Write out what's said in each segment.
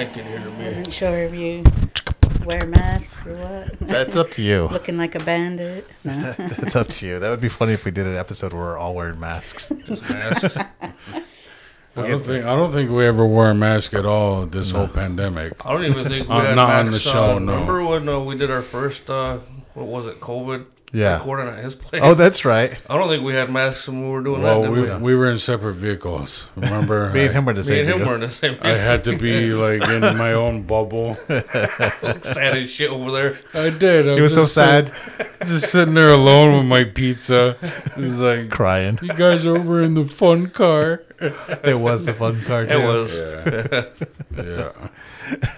I can hear me. Wasn't sure if you wear masks or what. That's up to you. Looking like a bandit. No. That's up to you. That would be funny if we did an episode where we're all wearing masks. Masks. I don't think I don't think we ever wore a mask at all this whole pandemic. I don't even think we Uh, had not on the masks show, on. no. Remember when uh, we did our first, uh, what was it, COVID Yeah. recording at his place? Oh, that's right. I don't think we had masks when we were doing Well, that. we, Did we? we were in separate vehicles. Remember, Me and I- him were the same. Me and him were in the same. I had to be like in my own bubble. sad as shit over there. I did. I He was so just sit- sad, just sitting there alone with my pizza. It's like crying. you guys are over in the fun car. It was the fun car too. It was. Yeah, yeah.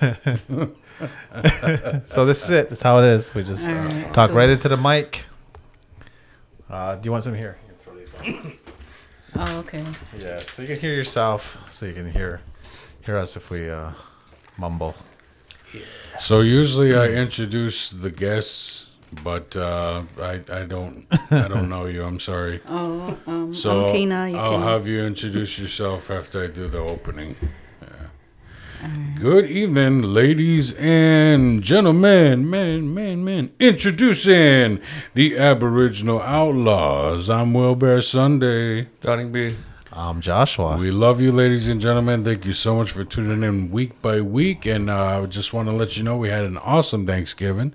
So this is it. That's how it is. We just All uh, right, talk cool. right into the mic. Uh, do you want some here? You can throw these on. Oh, okay. Yeah, so you can hear yourself, so you can hear hear us if we uh, mumble. So usually I introduce the guests, but uh, I I don't I don't know you. I'm sorry. Oh, um, So I'm Tina. You I'll can. have you introduce yourself after I do the opening. Yeah. Good evening, ladies and gentlemen, men, men, men. Introducing the Aboriginal Outlaws. I'm Wilbur Sunday. Johnny B. I'm Joshua. We love you, ladies and gentlemen. Thank you so much for tuning in week by week. And uh, I just want to let you know we had an awesome Thanksgiving.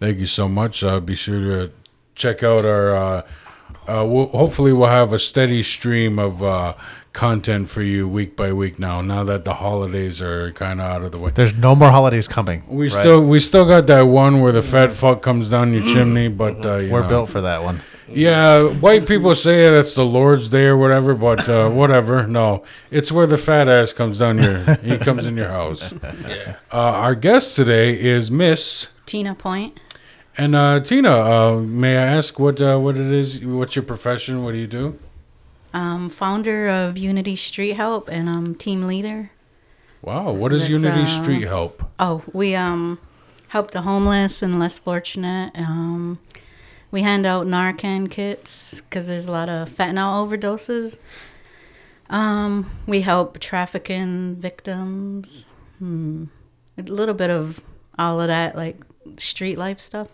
Thank you so much. Uh, be sure to check out our. Uh, uh, we'll, hopefully, we'll have a steady stream of uh, content for you week by week now. Now that the holidays are kind of out of the way. There's no more holidays coming. We right? still we still got that one where the fat fuck comes down your chimney, but uh, you we're know. built for that one. Yeah, white people say that's the Lord's Day or whatever, but uh, whatever. No, it's where the fat ass comes down your. He comes in your house. Yeah. Uh, our guest today is Miss Tina Point. and uh, Tina. Uh, may I ask what uh, what it is? What's your profession? What do you do? Um, founder of Unity Street Help and um, team leader. Wow, what is That's, Unity uh, Street Help? Oh, we um help the homeless and less fortunate. Um, we hand out Narcan kits because there's a lot of fentanyl overdoses. Um, we help trafficking victims. Hmm. A little bit of all of that, like street life stuff.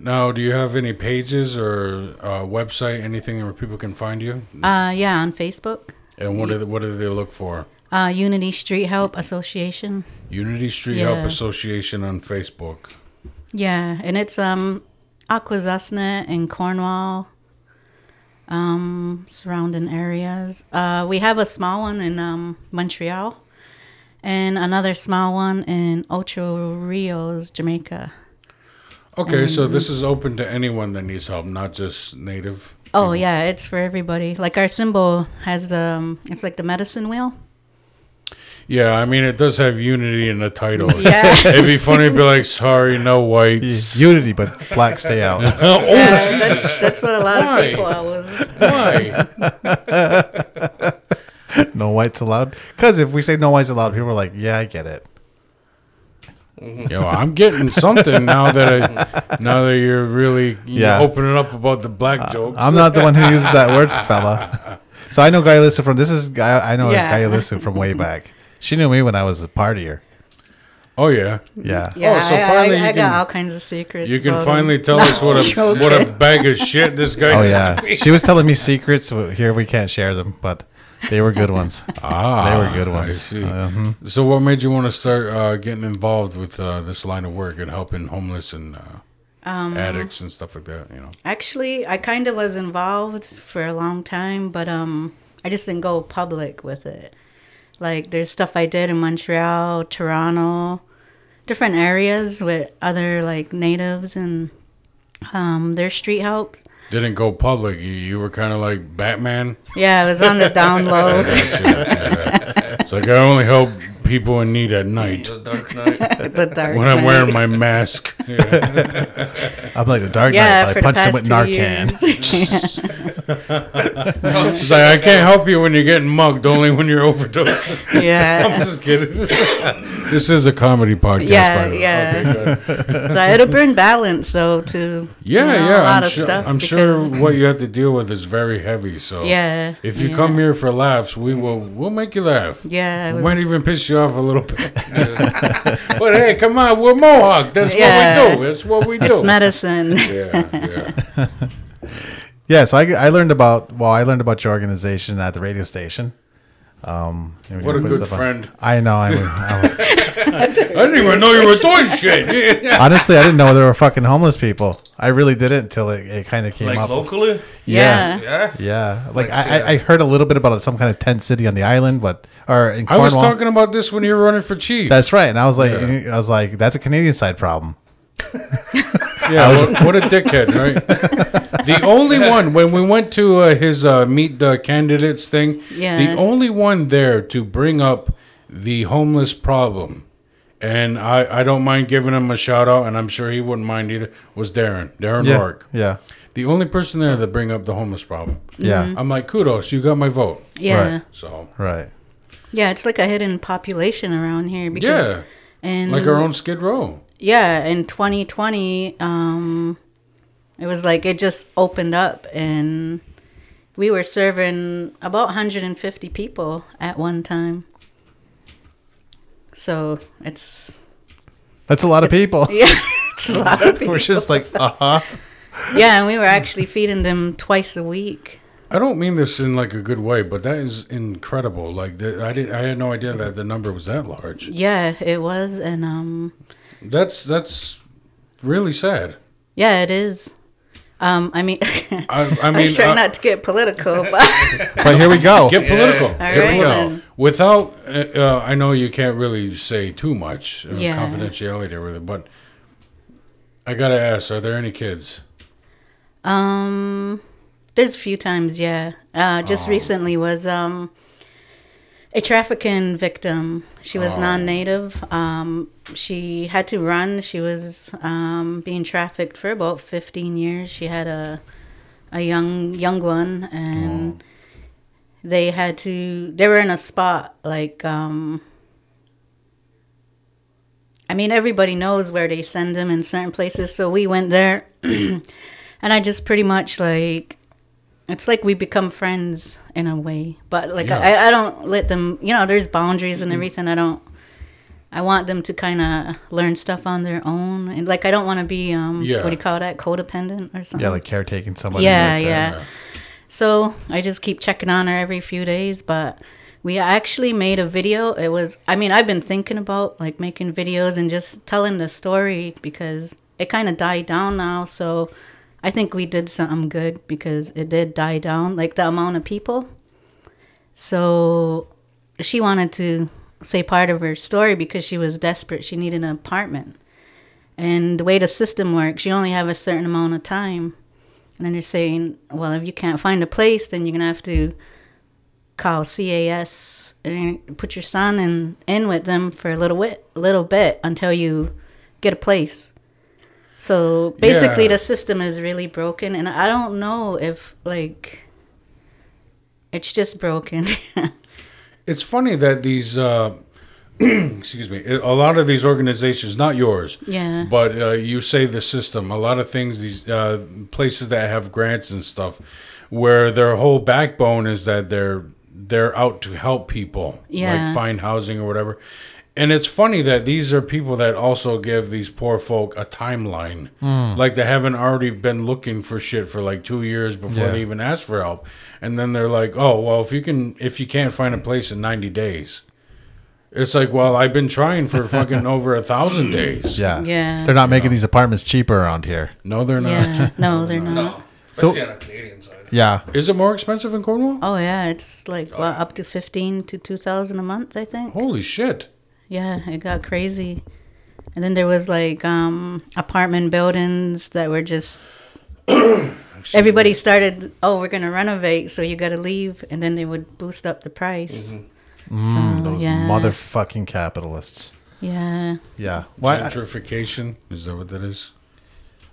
Now, do you have any pages or uh, website, anything where people can find you? Uh, yeah, on Facebook. And what do they, what do they look for? Uh, Unity Street Help Association. Unity Street Help Association on Facebook. Yeah, and it's um Akwesasne in Cornwall, um, surrounding areas. Uh, we have a small one in um Montreal, and another small one in Ocho Rios, Jamaica. Okay, so this is open to anyone that needs help, not just native. Oh yeah, it's for everybody. Like our symbol has the um, it's like the medicine wheel. Yeah, I mean it does have unity in the title. Yeah. It'd be funny to be like, sorry, no whites. Unity, but black stay out. oh, Yeah, Jesus. that's, that's what a lot Why? of people always. Why? no whites allowed. Because if we say no whites allowed, people are like, yeah, I get it. Mm-hmm. Yo, I'm getting something now that I, now that you're really you Yeah. know, opening up about the black uh, jokes. I'm not the one who uses that word, Spella. So I know Guy Lissu from this is Guy. I know Yeah. Guy Lissu from way back. She knew me when I was a partier. oh yeah, Yeah. Yeah, oh, so I, finally I, you I can- got all kinds of secrets. you can finally him. tell us what a joking. what a bag of shit this guy. Oh yeah. She was telling me secrets. Here we can't share them, but they were good ones. Ah, They were good ones. I ones. see. Uh-huh. So, what made you want to start uh, getting involved with uh, this line of work and helping homeless and uh, Um, addicts and stuff like that? You know. Actually, I kind of was involved for a long time, but um, I just didn't go public with it. Like, there's stuff I did in Montreal, Toronto, different areas with other like natives and um, their street helps. Didn't go public. You, you were kind of like Batman. Yeah, it was on the down low. Yeah. It's like I only help people in need at night The Dark Knight. the dark. when I'm wearing my mask. Yeah. I'm like the Dark Yeah, Knight. for I the punched him with two Narcan. years. Oh, it's like I can't help you when you're getting mugged, only when you're overdosing. Yeah. I'm just kidding. this is a comedy podcast, Yeah, by the way. yeah. Okay. So I had to bring balance, so to Yeah, you know, yeah. a lot I'm of sure. stuff. I'm sure what you have to deal with is very heavy. So Yeah. if you yeah. come here for laughs, we will we'll make you laugh. Yeah, I We was- might even piss you off a little bit. but hey, come on, we're Mohawk. That's Yeah. what we do. That's what we do. It's medicine. yeah, yeah. Yeah, so I, I learned about well, I learned about your organization at the radio station. Um, What a good stuff on- friend. I know. I, I, I didn't even know you were doing shit. honestly, I didn't know there were fucking homeless people. I really didn't until it, it kind of came Like up. locally? Yeah. Yeah. Yeah, like, Like, I, uh, I, I heard a little bit about some kind of tent city on the island, but or in I was talking about this when you were running for chief. That's right, and I was like, Yeah. I was like, that's a Canadian side problem. Yeah, what, what a dickhead, right? The only one when we went to uh, his uh, meet the candidates thing, Yeah. the only one there to bring up the homeless problem, and I, I don't mind giving him a shout out, and I'm sure he wouldn't mind either, was Darren, Darren Yeah, Rourke. yeah, The only person there that bring up the homeless problem. yeah, I'm like, kudos, you got my vote. Yeah. Right. So, right. Yeah, it's like a hidden population around here because yeah, and like our own Skid Row. yeah, in 2020 um it was like it just opened up and we were serving about 150 people at one time. So, it's That's a lot of people. yeah, it's a lot of people. We're just like, uh huh. Yeah, and we were actually feeding them twice a week. I don't mean this in like a good way, but that is incredible. Like the, I did, I had no idea that the number was that large. Yeah, it was and um That's that's really sad. yeah, it is. Um I mean I, I I mean, was trying uh, not to get political, but But here we go. get political. all Here we go. then. Without, uh, uh, I know you can't really say too much uh, Yeah. confidentiality or everything, but I gotta ask: Are there any kids? Um, there's a few times, yeah. Uh, just Oh. recently was um a trafficking victim. She was Oh. non-native. Um, she had to run. She was um being trafficked for about 15 years. She had a a young young one, and they had to. They were in a spot like um. I mean, everybody knows where they send them in certain places. So we went there, and I just pretty much like, it's like we become friends in a way. But like, Yeah. I, I don't let them. You know, there's boundaries and everything. I don't. I want them to kind of learn stuff on their own, and like I don't want to be um, Yeah. what do you call that, codependent or something. Yeah, like caretaking somebody. Yeah, like that. yeah. So I just keep checking on her every few days. But we actually made a video. It was, I mean, I've been thinking about like making videos and just telling the story because it kind of died down now. So I think we did something good because it did die down, like the amount of people. So she wanted to say part of her story because she was desperate. She needed an apartment. And the way the system works, you only have a certain amount of time. And then they're saying, well, if you can't find a place, then you're going to have to call CAS and put your son in, in with them for a little bit, a little bit until you get a place. So basically, Yeah. the system is really broken. And I don't know if, like, it's just broken. It's funny that these, uh, excuse me, a lot of these organizations, not yours, Yeah. but uh, you say the system. A lot of things, these uh, places that have grants and stuff, where their whole backbone is that they're they're out to help people, Yeah. like find housing or whatever. And it's funny that these are people that also give these poor folk a timeline, hmm. like they haven't already been looking for shit for like two years before Yeah. they even ask for help, and then they're like, "Oh, well, if you can, if you can't find a place in ninety days." It's like, well, I've been trying for fucking over a thousand days. Yeah. Yeah. They're not making these apartments cheaper around here. No, they're not. yeah. No, they're not. No. So- Especially on the Canadian side. Yeah. Is it more expensive in Cornwall? Oh, yeah. It's like, well, up to 15 to 2000 a month, I think. Holy shit! Yeah, it got crazy. And then there was like um apartment buildings that were just everybody started, oh, we're gonna renovate, so you gotta leave, and then they would boost up the price. Mm, So those yeah, motherfucking capitalists. yeah, Yeah. Why? I, Gentrification is that what that is?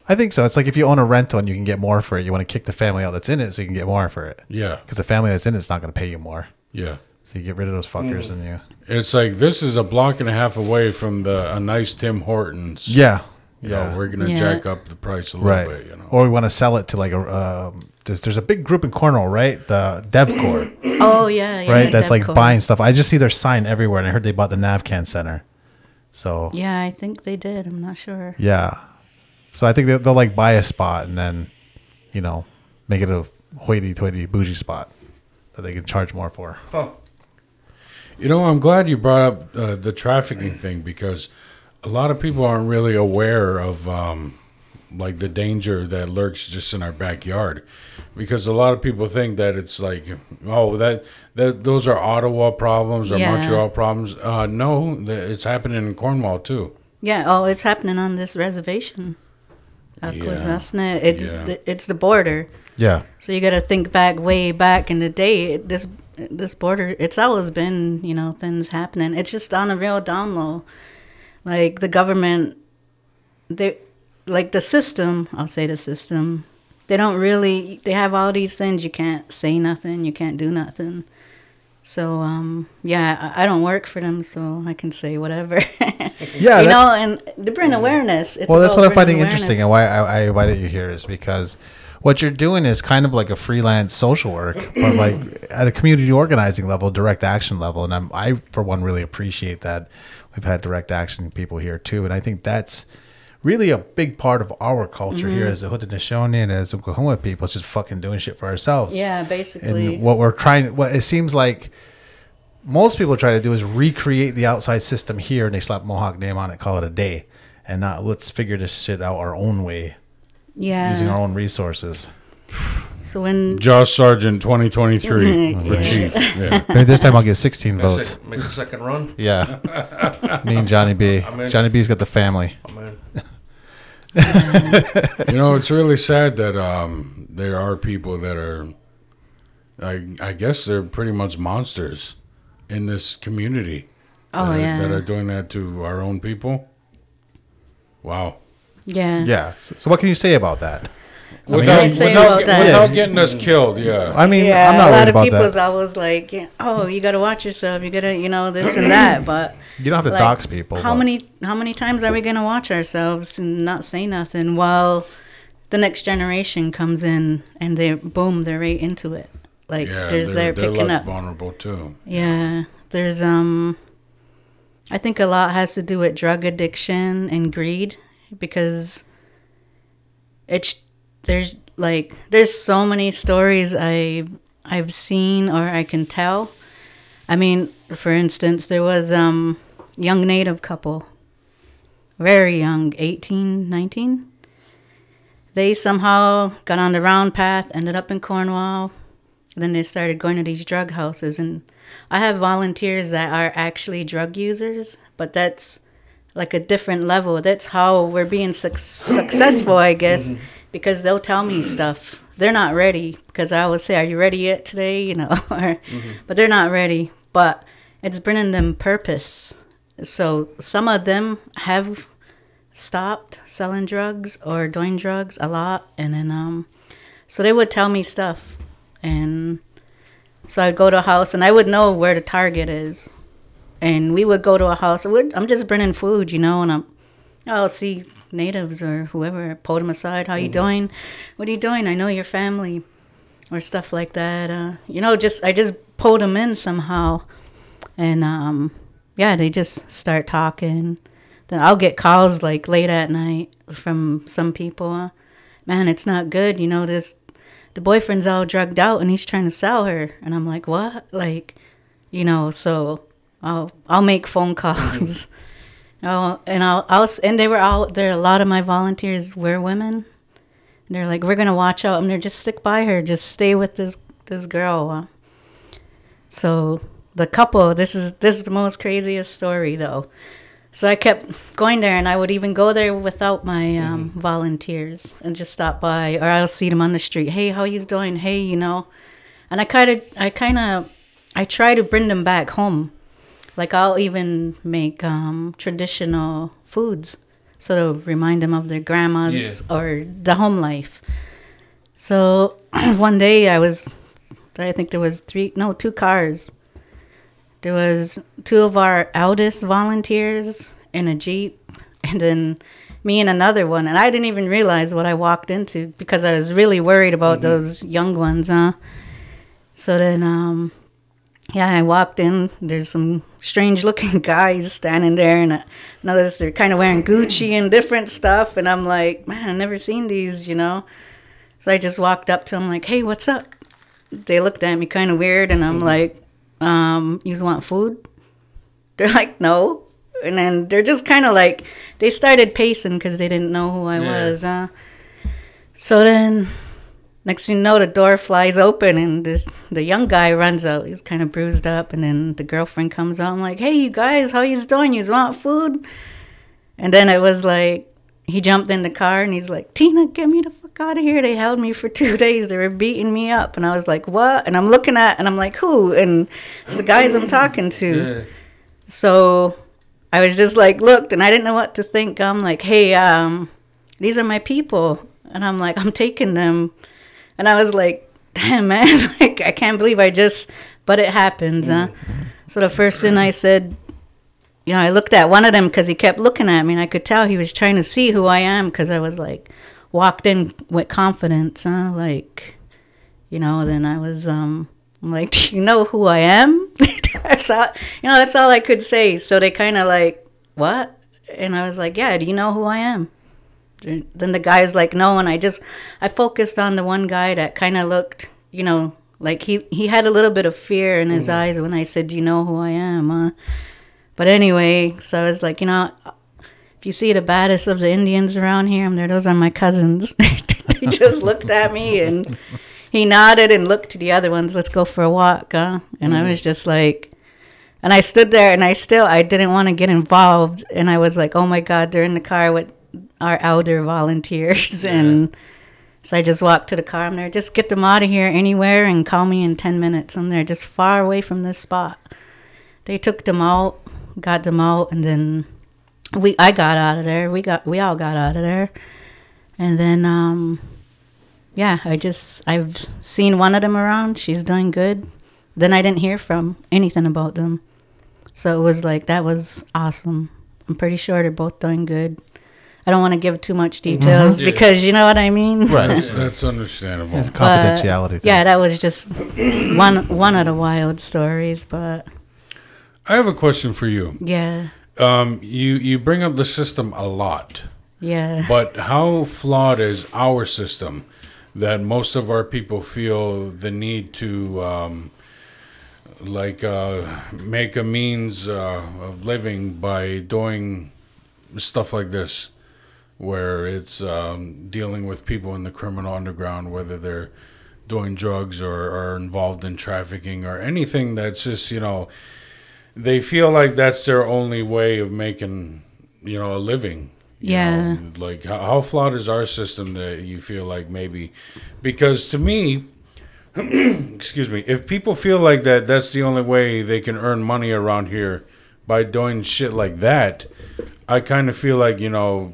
I think so. It's like if you own a rental and you can get more for it, you want to kick the family out that's in it so you can get more for it. Yeah, Because the family that's in it's not going to pay you more. yeah. So you get rid of those fuckers and you. It's like this is a block and a half away from the a nice Tim Hortons. Yeah. You Yeah. know, we're gonna Yeah. jack up the price a little right. bit. You know. Or we want to sell it to like a. Um, there's, there's a big group in Cornwall, right? The DevCore, Oh yeah, yeah. right? That's like buying stuff. I just see their sign everywhere, and I heard they bought the Navcan Center. So Yeah, I think they did. I'm not sure. yeah, so I think they'll, they'll like buy a spot and then, you know, make it a hoity-toity bougie spot that they can charge more for. Huh. You know, I'm glad you brought up uh, the trafficking thing because a lot of people aren't really aware of um, like the danger that lurks just in our backyard. Because a lot of people think that it's like, oh, that that those are Ottawa problems or Yeah. Montreal problems. Uh, no, th- it's happening in Cornwall too. Yeah. Oh, it's happening on this reservation. Akwesasne. It's Yeah. the, it's the border. Yeah, So you got to think back way back in the day. This this border, it's always been you know things happening. It's just on a real down low. Like the government, they like the system. I'll say the system. They don't really. They have all these things. You can't say nothing. You can't do nothing. So um yeah, I, I don't work for them, so I can say whatever. Yeah, you know, and to bring awareness. It's well, that's what I'm finding bringing interesting, and why I, I invited you here is because what you're doing is kind of like a freelance social work, but like at a community organizing level, direct action level. And I'm, I, for one, really appreciate that we've had direct action people here too, and I think that's really a big part of our culture Mm-hmm. here as a Haudenosaunee and as Oklahoma people. It's just fucking doing shit for ourselves. Yeah, basically. And what we're trying, what it seems like most people try to do is recreate the outside system here, and they slap Mohawk name on it, call it a day, and not let's figure this shit out our own way yeah. using our own resources. so when Josh Sargent 2023 for chief. Yeah. Maybe this time I'll get 16 Make a votes. sec- Make a second run. Yeah, me and Johnny B. I'm in. Johnny B's got the family. I'm in. You know, it's really sad that um, there are people that are, I, I guess they're pretty much monsters in this community. Oh, that are, yeah. that are doing that to our own people. Wow. Yeah. Yeah. So, so what can you say about that? Without, I say without, about get- that? without getting us killed, yeah. I mean, yeah, I'm not a lot of people is always like, oh, you got to watch yourself. You got to, you know, this and that. But You don't have to like, dox people. How but- many, how many times are we gonna watch ourselves and not say nothing while the next generation comes in and they boom, they're right into it. Like yeah, there's they're, they're they're picking left up. vulnerable too. Yeah, there's um, I think a lot has to do with drug addiction and greed because it's there's like there's so many stories I I've seen or I can tell. I mean, for instance, there was um young native couple, very young, 18, 19. They somehow got on the round path, ended up in Cornwall. Then they started going to these drug houses and I have volunteers that are actually drug users, but that's like a different level. That's how we're being suc successful, I guess, because they'll tell me stuff. They're not ready because I always say, "Are you ready yet today?" You know, or, but they're not ready. But it's bringing them purpose. So some of them have stopped selling drugs or doing drugs a lot, and then um, so they would tell me stuff, and so I'd go to a house and I would know where the target is. And we would go to a house. I'm just bringing food, you know, and I'm, I'll see natives or whoever, pull them aside. How you doing? What are you doing? I know your family, or stuff like that. Uh, you know, just I just pulled them in somehow, and um, yeah, they just start talking. Then I'll get calls like late at night from some people. Uh, Man, it's not good. You know this the boyfriend's all drugged out and he's trying to sell her and i'm like what like you know so i'll i'll make phone calls. Oh and i'll i'll and they were all there a lot of my volunteers were women. They're like we're gonna watch out. I'm gonna just stick by her. Just stay with this this girl. So the couple this is this is the most craziest story though. So I kept going there, and I would even go there without my um, volunteers and just stop by, or I'll see them on the street. Hey, how you doing? Hey, you know, and I kind of, I kind of, I try to bring them back home. Like I'll even make um, traditional foods, sort of remind them of their grandmas or the home life. So one day I was, I think there was three, no, two cars there was two of our eldest volunteers in a jeep and then me and another one, and I didn't even realize what I walked into because I was really worried about those young ones, huh? So then, um, yeah, I walked in. There's some strange looking guys standing there, and I noticed they're kind of wearing Gucci and different stuff. And I'm like, man, I've never seen these, you know? So I just walked up to them, like, hey, what's up? They looked at me kind of weird, and I'm like, um, you want food? They're like, no. And then they're just kind of like, they started pacing because they didn't know who I Yeah. was. Uh. So then, next thing you know, the door flies open and this the young guy runs out. He's kind of bruised up, and then the girlfriend comes out. I'm like, hey, you guys, how you doing? You want food? And then it was like, he jumped in the car and he's like, Tina, get me the fuck out of here. They held me for two days. They were beating me up. And I was like, what? And I'm looking at, and I'm like, who? And it's the guys I'm talking to. Yeah. So I was just like, looked, and I didn't know what to think. I'm like, hey, um, these are my people. And I'm like, I'm taking them. And I was like, damn, man, like, I can't believe I just, but it happens, huh? So the first thing I said, you know, I looked at one of them because he kept looking at me, and I could tell he was trying to see who I am because I was like, walked in with confidence, huh? Like, you know, then I was, um, I'm like, do you know who I am? that's all, you know, that's all I could say. So they kind of like, what? And I was like, yeah, do you know who I am? Then the guy's like, no. And I just, I focused on the one guy that kind of looked, you know, like he, he had a little bit of fear in his mm-hmm. eyes when I said, do you know who I am? Huh? But anyway, so I was like, you know, if you see the baddest of the Indians around here, I'm there. Those are my cousins. he just looked at me and he nodded and looked to the other ones. Let's go for a walk, huh? And I was mm-hmm. just like, and I stood there and I still I didn't want to get involved, and I was like, oh my god, they're in the car with our elder volunteers, and so I just walked to the car. I'm there, just get them out of here anywhere and call me in ten minutes. I'm there, just far away from this spot. They took them out, got them out, and then we I got out of there. We got we all got out of there, and then um yeah, I just I've seen one of them around. She's doing good. Then I didn't hear from anything about them. So it was like that was awesome. I'm pretty sure they're both doing good. I don't want to give too much details Yeah. because you know what I mean. That's, that's understandable. It's confidentiality. thing. Yeah, that was just one one of the wild stories, but I have a question for you. yeah, Um, you you bring up the system a lot, yeah. but how flawed is our system that most of our people feel the need to um, like uh, make a means uh, of living by doing stuff like this, where it's um, dealing with people in the criminal underground, whether they're doing drugs or are involved in trafficking or anything that's just you know they feel like that's their only way of making you know a living you Yeah. know? like how, how flawed is our system that you feel like maybe because to me excuse me if people feel like that that's the only way they can earn money around here by doing shit like that i kind of feel like you know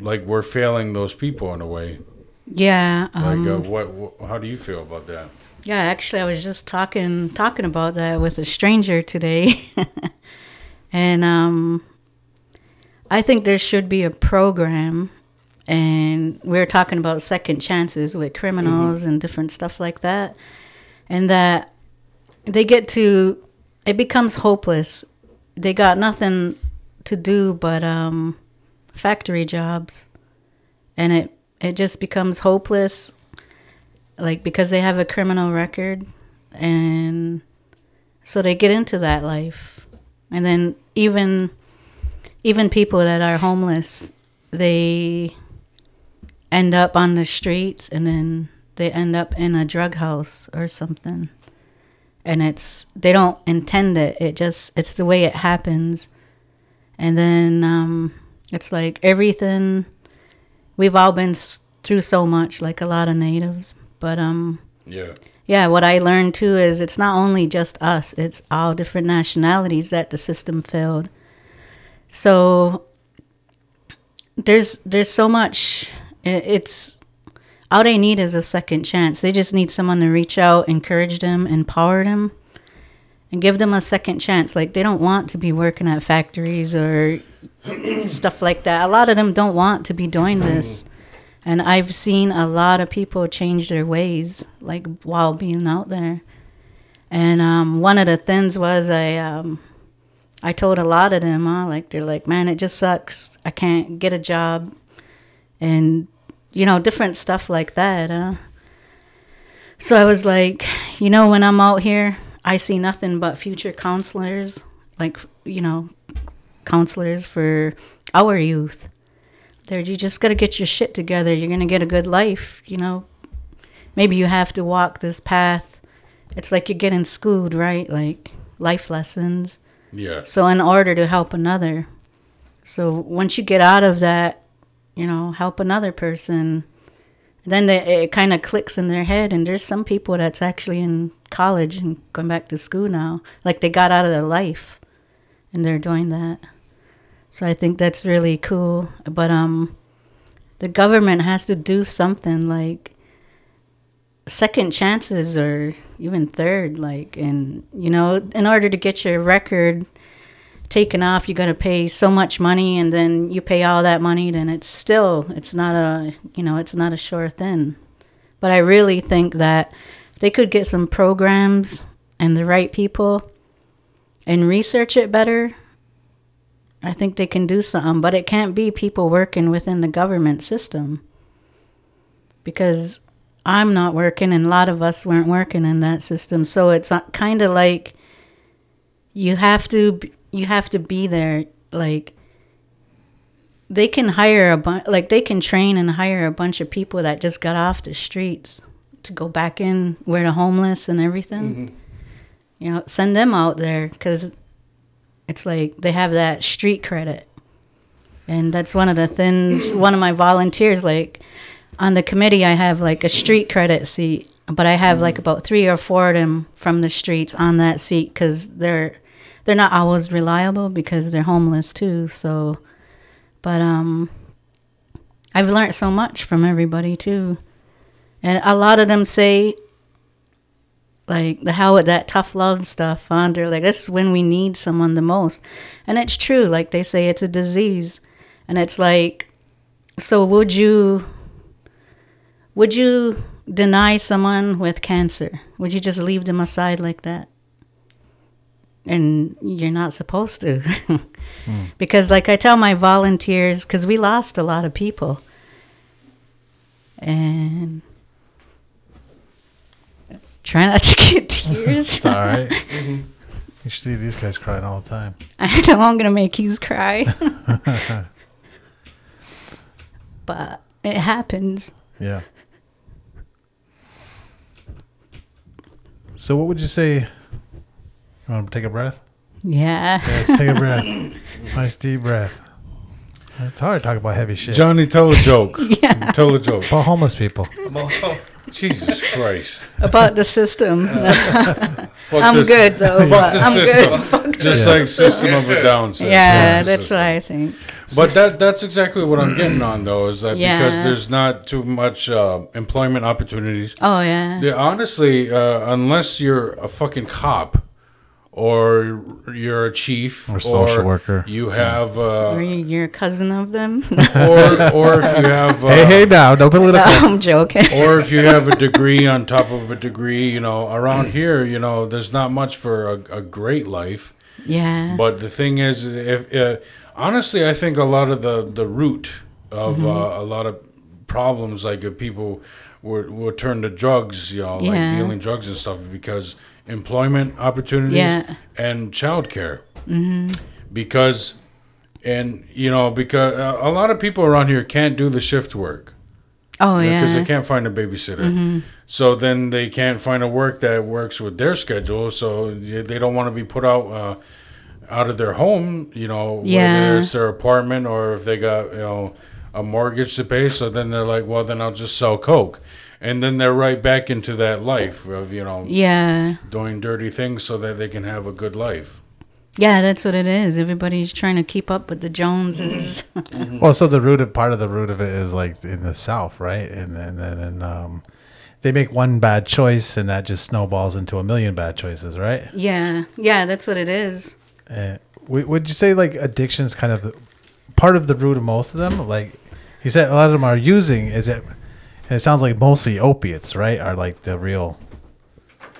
like we're failing those people in a way Yeah, like um, uh, what, what how do you feel about that yeah. Actually, I was just talking talking about that with a stranger today, and um, I think there should be a program, and we are talking about second chances with criminals and different stuff like that, and that they get to it becomes hopeless. They got nothing to do but um, factory jobs, and it it just becomes hopeless like because they have a criminal record and so they get into that life. And then even even people that are homeless they end up on the streets and then they end up in a drug house or something. And it's they don't intend it. It just it's the way it happens. And then um it's like everything we've all been through so much like a lot of natives but um yeah. yeah what i learned too is it's not only just us it's all different nationalities that the system failed. So there's there's so much it's all they need is a second chance. They just need someone to reach out encourage them empower them and give them a second chance. Like they don't want to be working at factories or stuff like that. A lot of them don't want to be doing this. And I've seen a lot of people change their ways, like while being out there. And um, one of the things was I, um, I told a lot of them, huh, like they're like, man, it just sucks. I can't get a job, and you know, different stuff like that. Huh? So I was like, you know, when I'm out here, I see nothing but future counselors, like you know, counselors for our youth. There, you just gotta get your shit together. You're gonna get a good life. You know, maybe you have to walk this path. It's like you're getting schooled, right? Like life lessons. Yeah. So in order to help another, so once you get out of that, you know, help another person, then they, it kind of clicks in their head. And there's some people that's actually in college and going back to school now, like they got out of their life, and they're doing that. So I think that's really cool. But um, the government has to do something like second chances or even third like and you know in order to get your record taken off you got to pay so much money and then you pay all that money then it's still it's not a you know it's not a sure thing. But i really think that they could get some programs and the right people and research it better. I think they can do something but it can't be people working within the government system. Because I'm not working, and a lot of us weren't working in that system. So it's uh, kind of like you have to you have to be there. Like they can hire a bunch, like they can train and hire a bunch of people that just got off the streets to go back in where the homeless and everything. Mm-hmm. You know, send them out there because it's like they have that street credit, and that's one of the things. one of my volunteers like on the committee I have like a street credit seat, but I have like mm-hmm. about three or four of them from the streets on that seat because they're they're not always reliable because they're homeless too. So, but um, I've learned so much from everybody too, and a lot of them say like the how that tough love stuff. They're like this is when we need someone the most, and it's true. Like they say, it's a disease, and it's like, so would you? Would you deny someone with cancer? Would you just leave them aside like that? And you're not supposed to. Hmm. Because, like I tell my volunteers, because we lost a lot of people. And try not to get tears. It's all right. Mm-hmm. You should see these guys crying all the time. I know I'm gonna make you cry. but it happens. Yeah. So, what would you say? You want to take a breath? Yeah. Yeah, just take a breath. Nice deep breath. It's hard to talk about heavy shit. Johnny, tell a joke. Yeah. Tell a joke. About homeless people. Jesus Christ. About the system. Fuck I'm this- good though. Fuck the I'm system. good. Just Yeah. like System of a Down says. Yeah, Fuck the that's system. what I think. But that that's exactly what I'm getting on though, is that because there's not too much uh, employment opportunities. Oh yeah. Yeah, honestly, uh, unless you're a fucking cop or you're a chief Or social worker. you have uh, Are you your cousin of them? or or if you have uh, hey, hey, now, no no, political. I'm joking. or if you have a degree on top of a degree, you know, around here, you know, there's not much for a, a great life. Yeah. But the thing is, if uh, honestly, I think a lot of the the root of Mm-hmm. uh, a lot of problems, like if people were would turn to drugs, you know, like dealing drugs and stuff, because employment opportunities Yeah. and childcare, mm-hmm. because. And you know, because uh, a lot of people around here can't do the shift work oh because yeah. Mm-hmm. they can't find a babysitter. So then they can't find a work that works with their schedule. So they don't want to be put out uh, out of their home. You know, Yeah. whether it's their apartment or if they got you know a mortgage to pay. So then they're like, well, then I'll just sell coke, and then they're right back into that life of you know Yeah. doing dirty things so that they can have a good life. Yeah, that's what it is. Everybody's trying to keep up with the Joneses. Well, so the root of part of the root of it is like in the South, right? And and then and, um, they make one bad choice and that just snowballs into a million bad choices, right? Yeah, yeah, that's what it is. Uh, would you say like addiction is kind of part of the root of most of them? Like you said, a lot of them are using. Is it? And it sounds like mostly opiates, right? Are like the real.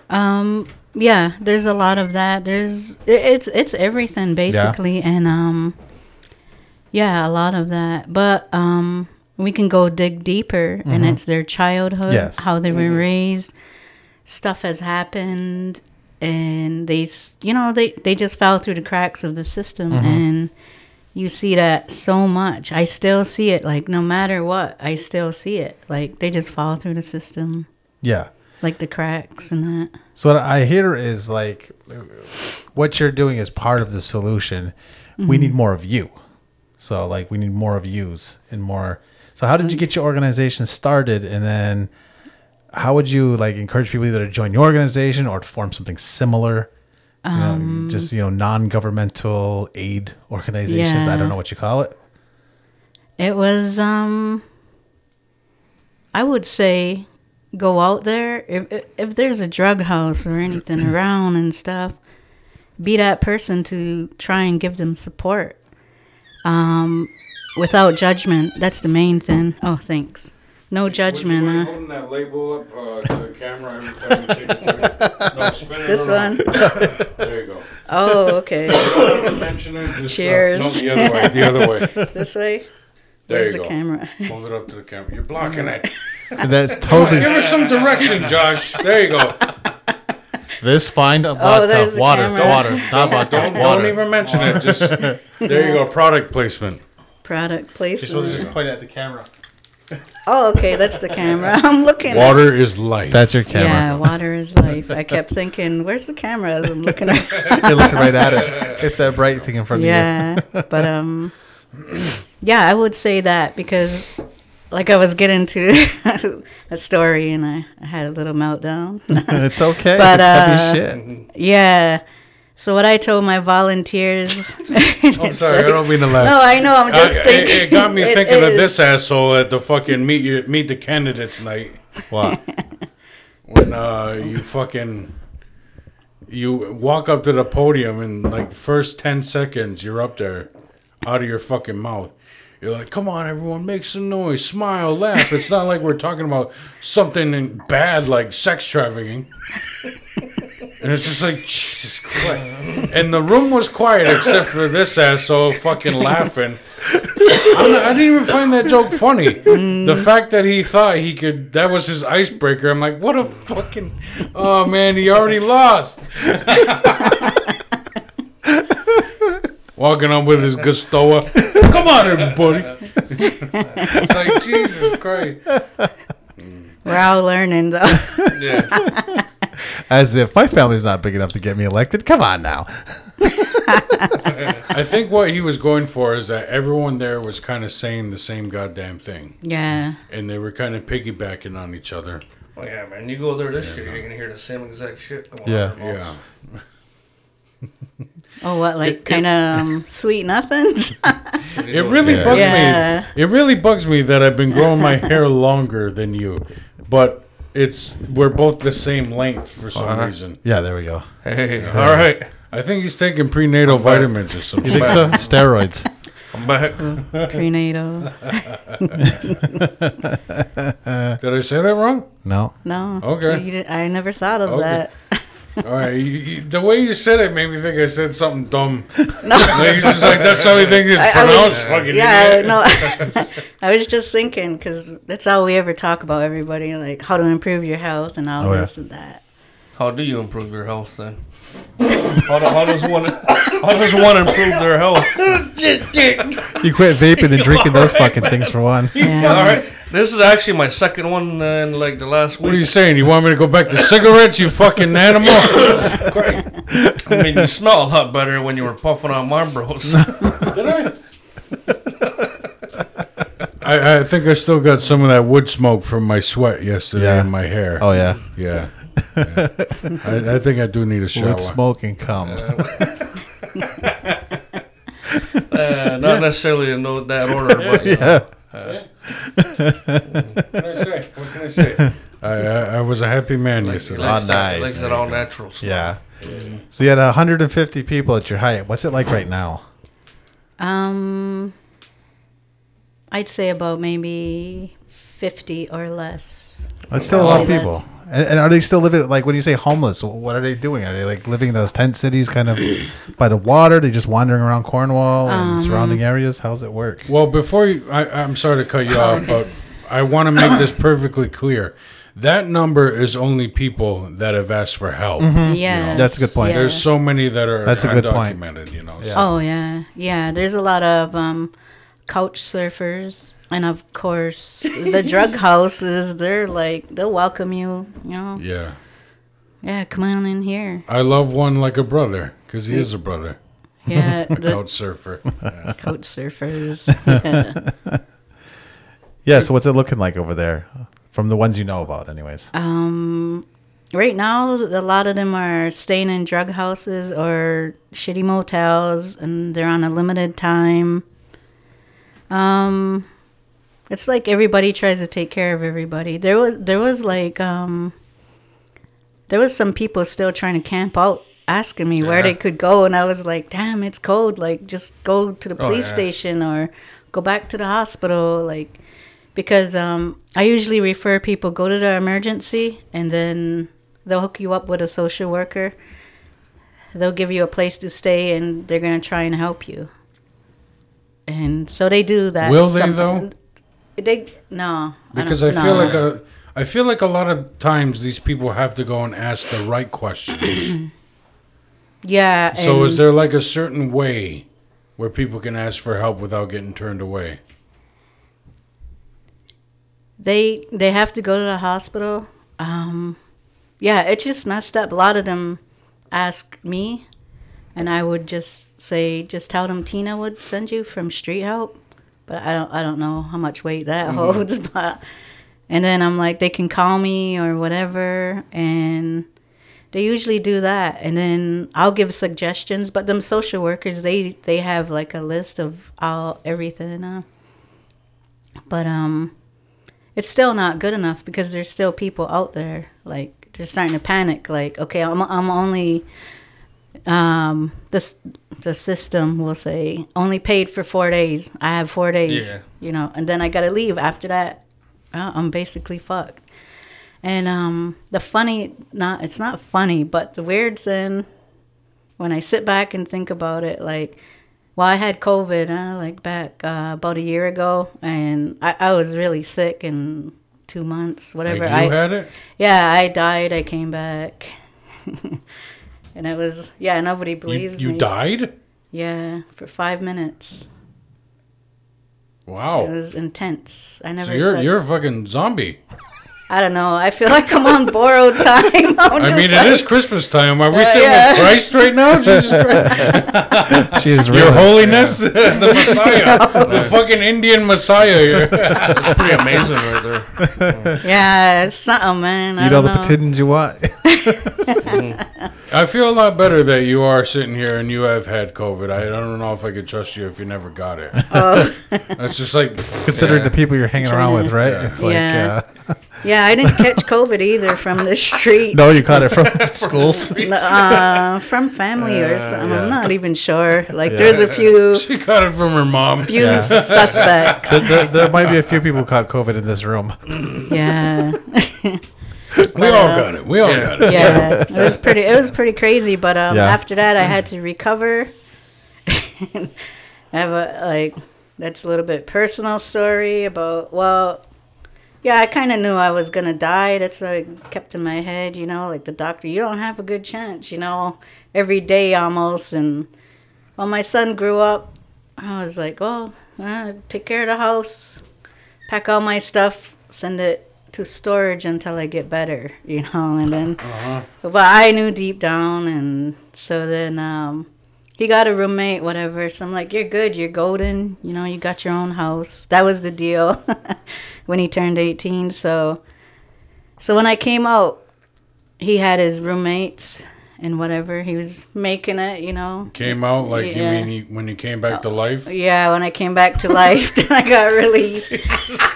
Um, yeah, there's a lot of that. There's it's it's everything basically, yeah. and um, yeah, a lot of that. But um, we can go dig deeper, and it's their childhood, Yes. how they were raised, stuff has happened, and they, you know, they they just fell through the cracks of the system, and you see that so much. I still see it. Like no matter what, I still see it. Like they just fall through the system, Yeah. like the cracks and that. So what I hear is like, what you're doing is part of the solution. We mm-hmm. need more of you. So like, we need more of yous and more. So how did you get your organization started, and then how would you like encourage people either to join your organization or to form something similar? You know, just you know, non-governmental aid organizations. I don't know what you call it. It was um I would say go out there if if- if there's a drug house or anything around and stuff, be that person to try and give them support. Um without judgment. That's the main thing. Oh, thanks. No judgment. Would you mind Uh, holding that label up uh, to the camera every time you take a drink? No, spin it this around. one. There you go. Oh, okay. Don't it. Just, uh, Cheers. no, the other way. The other way. this way. There Where's you the go. camera? Hold it up to the camera. You're blocking it. That's totally Give us some direction, Josh. There you go. this fine of Oh, there's the water, camera. water, not vodka, Don't, water. don't even mention it. Just there you go. Product placement. Product placement. You're supposed to just point at the camera. Oh, okay, that's the camera. I'm looking at Water is life. That's your camera. Yeah, water is life. I kept thinking, where's the camera as I'm looking at You're looking right at it. It's that bright thing in front of you. Yeah. But um yeah, I would say that because like I was getting to a story and I, I had a little meltdown. it's okay. But, it's heavy uh, shit. yeah. So what I told my volunteers I'm sorry. I don't mean to laugh. No, I know, I'm just I- thinking. it, it got me it thinking of this asshole at the fucking meet you meet the candidates night What? when uh you fucking you walk up to the podium and like the first 10 seconds you're up there out of your fucking mouth you're like come on everyone make some noise smile laugh it's not like we're talking about something bad like sex trafficking and it's just like jesus christ and the room was quiet except for this asshole fucking laughing I'm not, I didn't even find that joke funny. The fact that he thought he could, that was his icebreaker. I'm like, what a fucking, oh man, he already lost. Walking up with his Gustoa. Come on, everybody. it's like, Jesus Christ. We're all learning though. Yeah. As if my family's not big enough to get me elected. Come on now. I think what he was going for is that everyone there was kind of saying the same goddamn thing. yeah. And they were kind of piggybacking on each other. Oh yeah, man. You go there this year, you're gonna hear the same exact shit. Come on, Yeah. everybody. Yeah. Oh, what like kind of um, sweet nothings? It really Yeah. bugs Yeah. me. It really bugs me that I've been growing my hair longer than you, but it's we're both the same length for some Uh-huh. reason. Yeah, there we go. Hey, all right. I think he's taking prenatal vitamins or something. You think so? Steroids. I'm back. Prenatal. Did I say that wrong? No. No. Okay. You I never thought of Okay. that. All right, you, you, the way you said it made me think I said something dumb. No, like, it's just like that's how we think it's I- I was- pronounced. fucking Yeah, idiot. no. I was just thinking because that's all we ever talk about. Everybody like how to improve your health and all Oh, yeah. this and that. How do you improve your health then? How, do, how does one how does one improve their health? You quit vaping and drinking those fucking things for one. Yeah. All right, this is actually my second one uh, in like the last What are you saying? You want me to go back to cigarettes? You fucking animal! Great. I mean, you smell a lot better when you were puffing on Marlboros. Did I? I, I think I still got some of that wood smoke from my sweat yesterday Yeah. in my hair. Oh yeah. Yeah. Yeah. I, I think I do need a shower. Wood smoke and cum. Uh, not necessarily in no, that order, but you know. Yeah. What can I say? What can I say? Uh, I, I, I was a happy man Like, yesterday. like, Oh, that- nice. like that all natural stuff. Yeah. So you had 150 people at your height. What's it like right now? Um, I'd say about maybe 50 or less. That's still a lot of people. And, and are they still living like when you say homeless? What are they doing? Are they like living in those tent cities, kind of by the water? Are They just wandering around Cornwall and Um, surrounding areas. How's it work? Well, before you, I, I'm sorry to cut you off, but I want to make this perfectly clear. That number is only people that have asked for help. Yeah. That's a good point. There's so many that are That's a good point. you know. Yeah. Oh yeah, yeah. There's a lot of um, couch surfers, and of course the drug houses. They're like they'll welcome you. You know, Yeah. yeah, come on in here. I love one like a brother because he is a brother, Yeah, a the couch surfer. Yeah. couch surfers. Yeah. Yeah. So what's it looking like over there, from the ones you know about, anyways? Um, right now, a lot of them are staying in drug houses or shitty motels, and they're on a limited time. Um, it's like everybody tries to take care of everybody. There was there was like um, there was some people still trying to camp out, asking me where they could go, and I was like, "Damn, it's cold. Like, just go to the Oh, police yeah. station or go back to the hospital." Like, because um, I usually refer people go to the emergency and then they'll hook you up with a social worker. They'll give you a place to stay and they're gonna try and help you. And so they do that. Will they, though? They no Because I, don't- feel no. like a, I feel like a lot of times these people have to go and ask the right questions. yeah. so is there like a certain way where people can ask for help without getting turned away? they they have to go to the hospital. Um, yeah, it's just messed up. A lot of them ask me, and I would just say, just tell them Tina would send you from Street Help. But I don't I don't know how much weight that holds. But and then I'm like, they can call me or whatever, and they usually do that. And then I'll give suggestions. But them social workers, they they have like a list of all everything. Uh, but um it's still not good enough because there's still people out there like they're starting to panic like okay i'm, I'm only um this the system will say only paid for four days i have four days Yeah. you know and then i gotta leave after that well, i'm basically fucked and um the funny not it's not funny but the weird thing when i sit back and think about it like well, I had COVID, uh, like back uh, about a year ago, and I, I was really sick in two months, whatever. Like I, you had it? yeah, I died. I came back, and it was yeah. Nobody You, believes you me. died? Yeah, for five minutes. Wow. It was intense. I never. So you're you're a fucking zombie. I don't know. I feel like I'm on borrowed time. I'm I mean, like, it is Christmas time. Are we Uh, sitting yeah. with Christ right now? Jesus Christ. She's Your really, Holiness, the Messiah, the fucking Indian Messiah. It's pretty amazing right there. Yeah, it's something, man. Eat all don't the know. potatoes you want. I feel a lot better that you are sitting here and you have had COVID. I, I don't know if I could trust you if you never got it. Oh. That's just like Considering yeah. the people you're hanging around with, right? Yeah. It's like, Yeah. uh, Yeah, I didn't catch COVID either from the streets. no, you caught it from schools. uh, from family or something. yeah. I'm not even sure. Like, there's a few She caught it from her mom. few Yeah. suspects. there, there, there might be a few people caught COVID in this room. Yeah, We all got it. We all Yeah. got it. yeah. It was pretty. It was pretty crazy. But um, Yeah. after that, I had to recover. I have a like. That's a little bit personal story about well. Yeah, I kind of knew I was gonna die. That's what I kept in my head, you know. Like the doctor, you don't have a good chance, you know. Every day almost, and when my son grew up, I was like, oh, uh, take care of the house, pack all my stuff, send it to storage until I get better, you know. And then, Uh-huh. but I knew deep down, and so then um, he got a roommate, whatever. So I'm like, you're good, you're golden, you know. You got your own house. That was the deal when he turned 18. So, so when I came out, he had his roommates, and whatever he was making it, you know. Came out like you mean he, when you came back to oh, life? Yeah, when I came back to life, then I got released.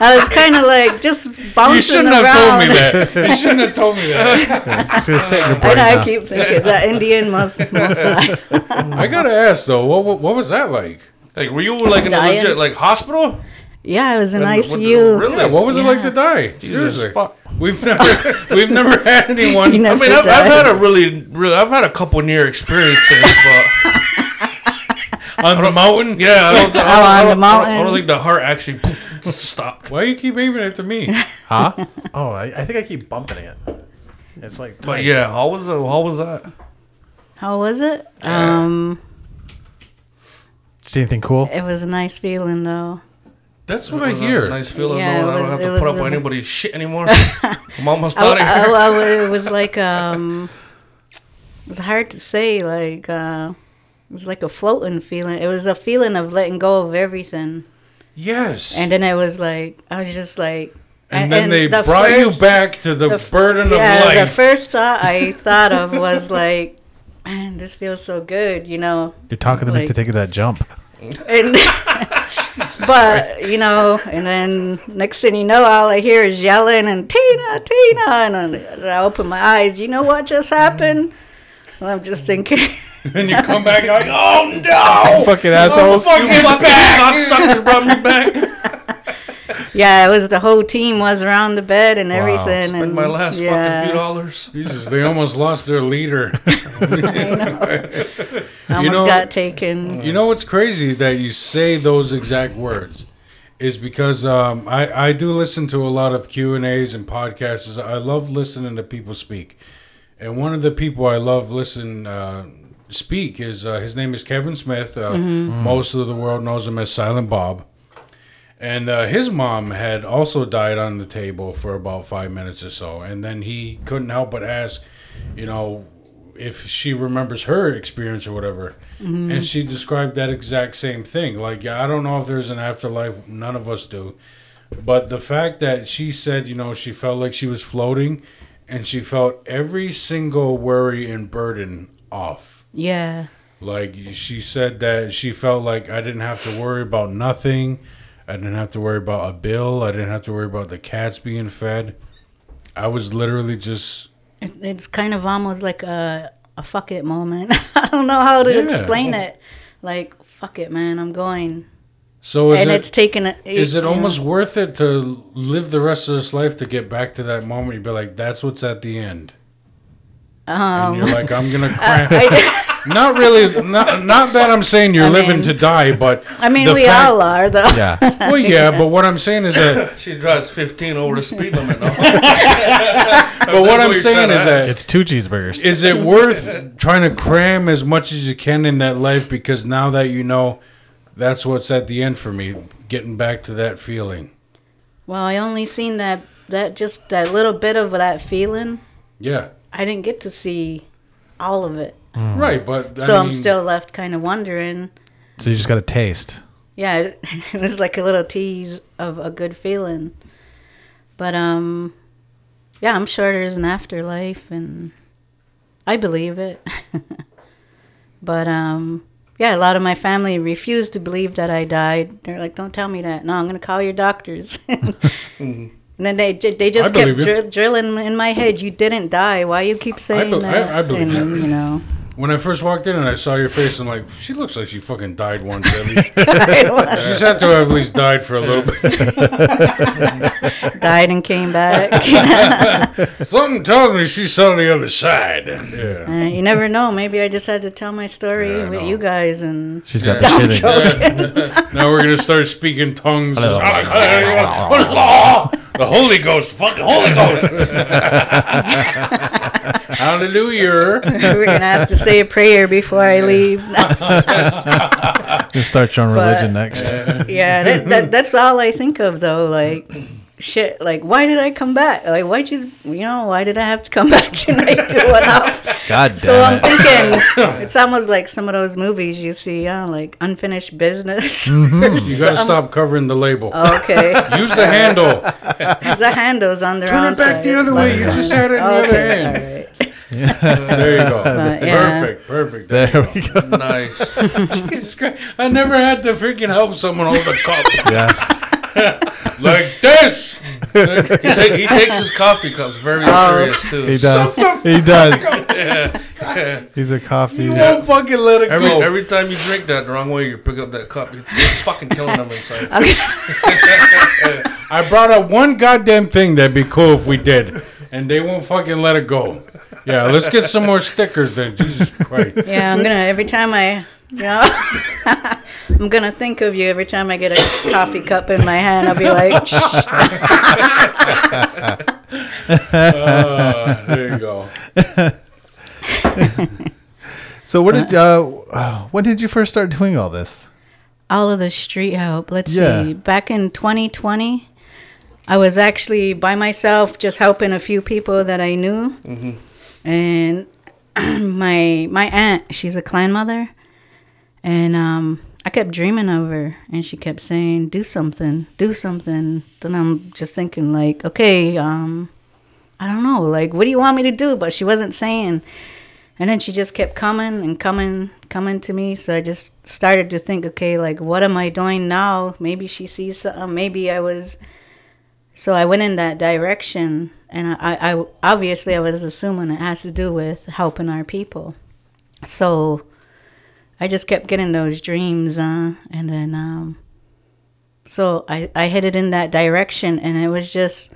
I was kind of like just bouncing You shouldn't around. have told me that. You shouldn't have told me that. It's gonna sit your I, brain know, I keep thinking that Indian must must I gotta ask though, what, what what was that like? Like, were you like in a legit like hospital? Yeah, I was in What- what- ICU. Really? Yeah, what was it like to die? Jesus Seriously, fuck. we've never we've never had anyone. You I mean, I've, I've had a really, really, I've had a couple near experiences, but on the mountain. yeah, I don't, I don't, Oh, I on don't, the I don't, I mountain. don't think the heart actually stopped. Why do you keep aiming it to me? Huh? Oh, I, I think I keep bumping it. It's like. But yeah, how was it? How was that? How was it? Um, See anything cool? it was a nice feeling though. That's what I was a hear. Nice feeling Yeah, knowing it I don't have to put up with anybody's shit anymore. I'm almost I, out of here. I- I- it was like um, it was hard to say. Like uh, it was like a floating feeling. It was a feeling of letting go of everything. Yes. And then it was like I was just like. And then they the brought first- you back to the, the f- burden yeah, of the first thought I thought of was like, man, this feels so good, you know. You're talking to me to take that jump. And but you know, and then next thing you know, all I hear is yelling and Tina, Tina, and I, and I open my eyes. You know what just happened? Well, I'm just thinking. and you come back like, oh no! Fucking assholes. fucking You fucking cocksuckers brought me back. Yeah, it was the whole team was around the bed and everything. Spend and my last yeah, fucking few dollars. Jesus, they almost lost their leader. I almost know- got taken. You know what's crazy that you say those exact words is because um, I I do listen to a lot of Q and A's and podcasts. I love listening to people speak, and one of the people I love listen uh, speak is uh, his name is Kevin Smith. Uh, Most of the world knows him as Silent Bob. And uh, his mom had also died on the table for about five minutes or so. And then he couldn't help but ask, you know, if she remembers her experience or whatever. And she described that exact same thing. Like, yeah, I don't know if there's an afterlife. None of us do. But the fact that she said, you know, she felt like she was floating and she felt every single worry and burden off. Yeah, Like she said that she felt like I didn't have to worry about nothing. I didn't have to worry about a bill. I didn't have to worry about the cats being fed. I was literally just. It's kind of almost like a a fuck it moment. I don't know how to Yeah. explain it. Like fuck it, man, I'm going. so is and it it's taken. a- is it you know, almost worth it to live the rest of this life to get back to that moment? You'd be like, that's what's at the end. And you're like, I'm gonna cram. Um, I, not really. Not not that I'm saying you're I living mean- to die, but I mean, we fact- all are though. Yeah. Well, yeah, but what I'm saying is that. She drives 15 over the speed limit. But what I'm saying is that It's two cheeseburgers. is it worth trying to cram as much as you can in that life because now that you know that's what's at the end for me getting back to that feeling Well, I only seen that that just that little bit of that feeling. yeah I didn't get to see all of it, right but I so I'm mean, still left kind of wondering. So you just got a taste. Yeah, it, it was like a little tease of a good feeling. But um, yeah, I'm sure there's an afterlife, and I believe it. but um, yeah, a lot of my family refused to believe that I died. They're like, "Don't tell me that. No, I'm gonna call your doctors." And then they they just I kept you. dri- drilling in my head. You didn't die. Why you keep saying bel- I- that? I believe and, you. you know, when i first walked in and i saw your face i'm like she looks like she fucking died once at least she's had to have at least died for a little bit died and came back. something tells me she saw the other side yeah Uh, you never know. Maybe I just had to tell my story Yeah, with you guys, and She's got Yeah. the shit. now we're gonna start speaking tongues what is law the holy ghost fucking holy ghost hallelujah we're gonna have to say a prayer before I leave. You start your own religion next. yeah, that, that that's all I think of though. Like, shit. Like, why did I come back? Like, why just you know? Why did I have to come back tonight to one off? God damn So I'm thinking it's almost like some of those movies you see, uh, like unfinished business. you gotta stop covering the label Okay, use the handle the handles on their turn it back side. the other way you just had it in the other Okay, hand all right. There you go. But, yeah. Perfect, perfect. There, There you we go. go. Nice. Jesus Christ. I never had to freaking help someone hold a cup Yeah, like this. he, ta- he takes his coffee cups very oh. serious too. he does. He does. Yeah. He's a coffee. You won't fucking let it Every go. every time you drink that the wrong way, you pick up that cup. It's, it's fucking killing them inside. I brought up one goddamn thing that'd be cool if we did, and they won't fucking let it go. Yeah, let's get some more stickers then. Jesus Christ. Yeah, I'm gonna every time I, you know, I'm gonna think of you every time I get a coffee cup in my hand. I'll be like, Uh, there you go. So what did uh, uh, when did you first start doing all this? all of the street help. Let's Yeah. see. Back in 2020, I was actually by myself, just helping a few people that I knew, and my my aunt, she's a clan mother, and um, I kept dreaming of her, and she kept saying, "Do something, do something." Then I'm just thinking, like, okay, um, I don't know, like, what do you want me to do? But she wasn't saying. And then she just kept coming and coming, coming to me. So I just started to think, okay, like, what am I doing now? Maybe she sees something. Maybe I was. So I went in that direction. And I, I obviously, I was assuming it has to do with helping our people. So I just kept getting those dreams. Uh, and then, um, so I, I headed in that direction. And it was just